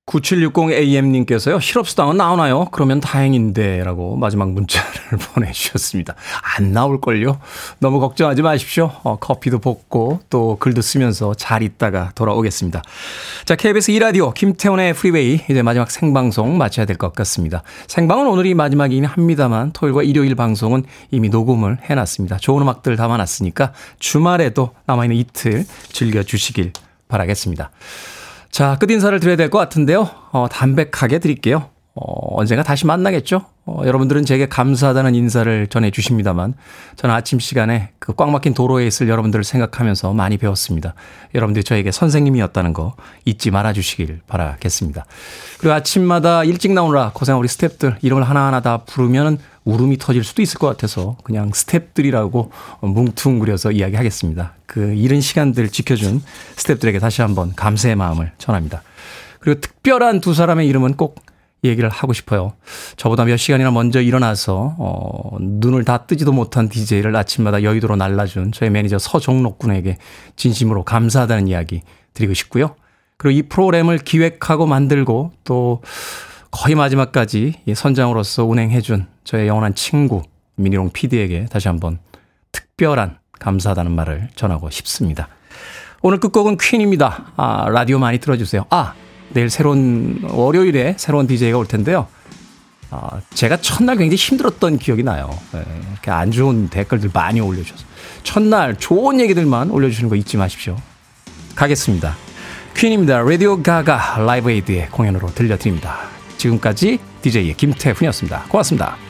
9760AM님께서요, 실업수당은 나오나요? 그러면 다행인데, 라고 마지막 문자를 보내주셨습니다. 안 나올걸요? 너무 걱정하지 마십시오. 어, 커피도 볶고, 또 글도 쓰면서 잘 있다가 돌아오겠습니다. 자, KBS 2라디오, 김태훈의 프리웨이, 이제 마지막 생방송 마쳐야 될 것 같습니다. 생방은 오늘이 마지막이긴 합니다만, 토요일과 일요일 방송은 이미 녹음을 해놨습니다. 좋은 음악들 담아놨으니까, 주말에도 남아있는 이틀 즐겨주시길 바라겠습니다. 자, 끝 인사를 드려야 될 것 같은데요. 어, 담백하게 드릴게요. 어, 언젠가 다시 만나겠죠? 어, 여러분들은 제게 감사하다는 인사를 전해 주십니다만, 저는 아침 시간에 그 꽉 막힌 도로에 있을 여러분들을 생각하면서 많이 배웠습니다. 여러분들이 저에게 선생님이었다는 거 잊지 말아 주시길 바라겠습니다. 그리고 아침마다 일찍 나오느라 고생한 우리 스탭들 이름을 하나하나 다 부르면 울음이 터질 수도 있을 것 같아서 그냥 스탭들이라고 뭉퉁그려서 이야기하겠습니다. 그 이른 시간들 지켜준 스탭들에게 다시 한번 감사의 마음을 전합니다. 그리고 특별한 두 사람의 이름은 꼭 얘기를 하고 싶어요. 저보다 몇 시간이나 먼저 일어나서 어, 눈을 다 뜨지도 못한 DJ를 아침마다 여의도로 날라준 저희 매니저 서종록 군에게 진심으로 감사하다는 이야기 드리고 싶고요. 그리고 이 프로그램을 기획하고 만들고 또 거의 마지막까지 선장으로서 운행해준 저의 영원한 친구 미니롱 PD에게 다시 한번 특별한 감사하다는 말을 전하고 싶습니다. 오늘 끝곡은 퀸입니다. 아, 라디오 많이 들어주세요. 아, 내일 새로운 월요일에 새로운 DJ가 올 텐데요. 아, 제가 첫날 굉장히 힘들었던 기억이 나요. 네, 이렇게 안 좋은 댓글들 많이 올려주셔서. 첫날 좋은 얘기들만 올려주시는 거 잊지 마십시오. 가겠습니다. 퀸입니다. 라디오 가가 라이브 에이드의 공연으로 들려드립니다. 지금까지 DJ의 김태훈이었습니다. 고맙습니다.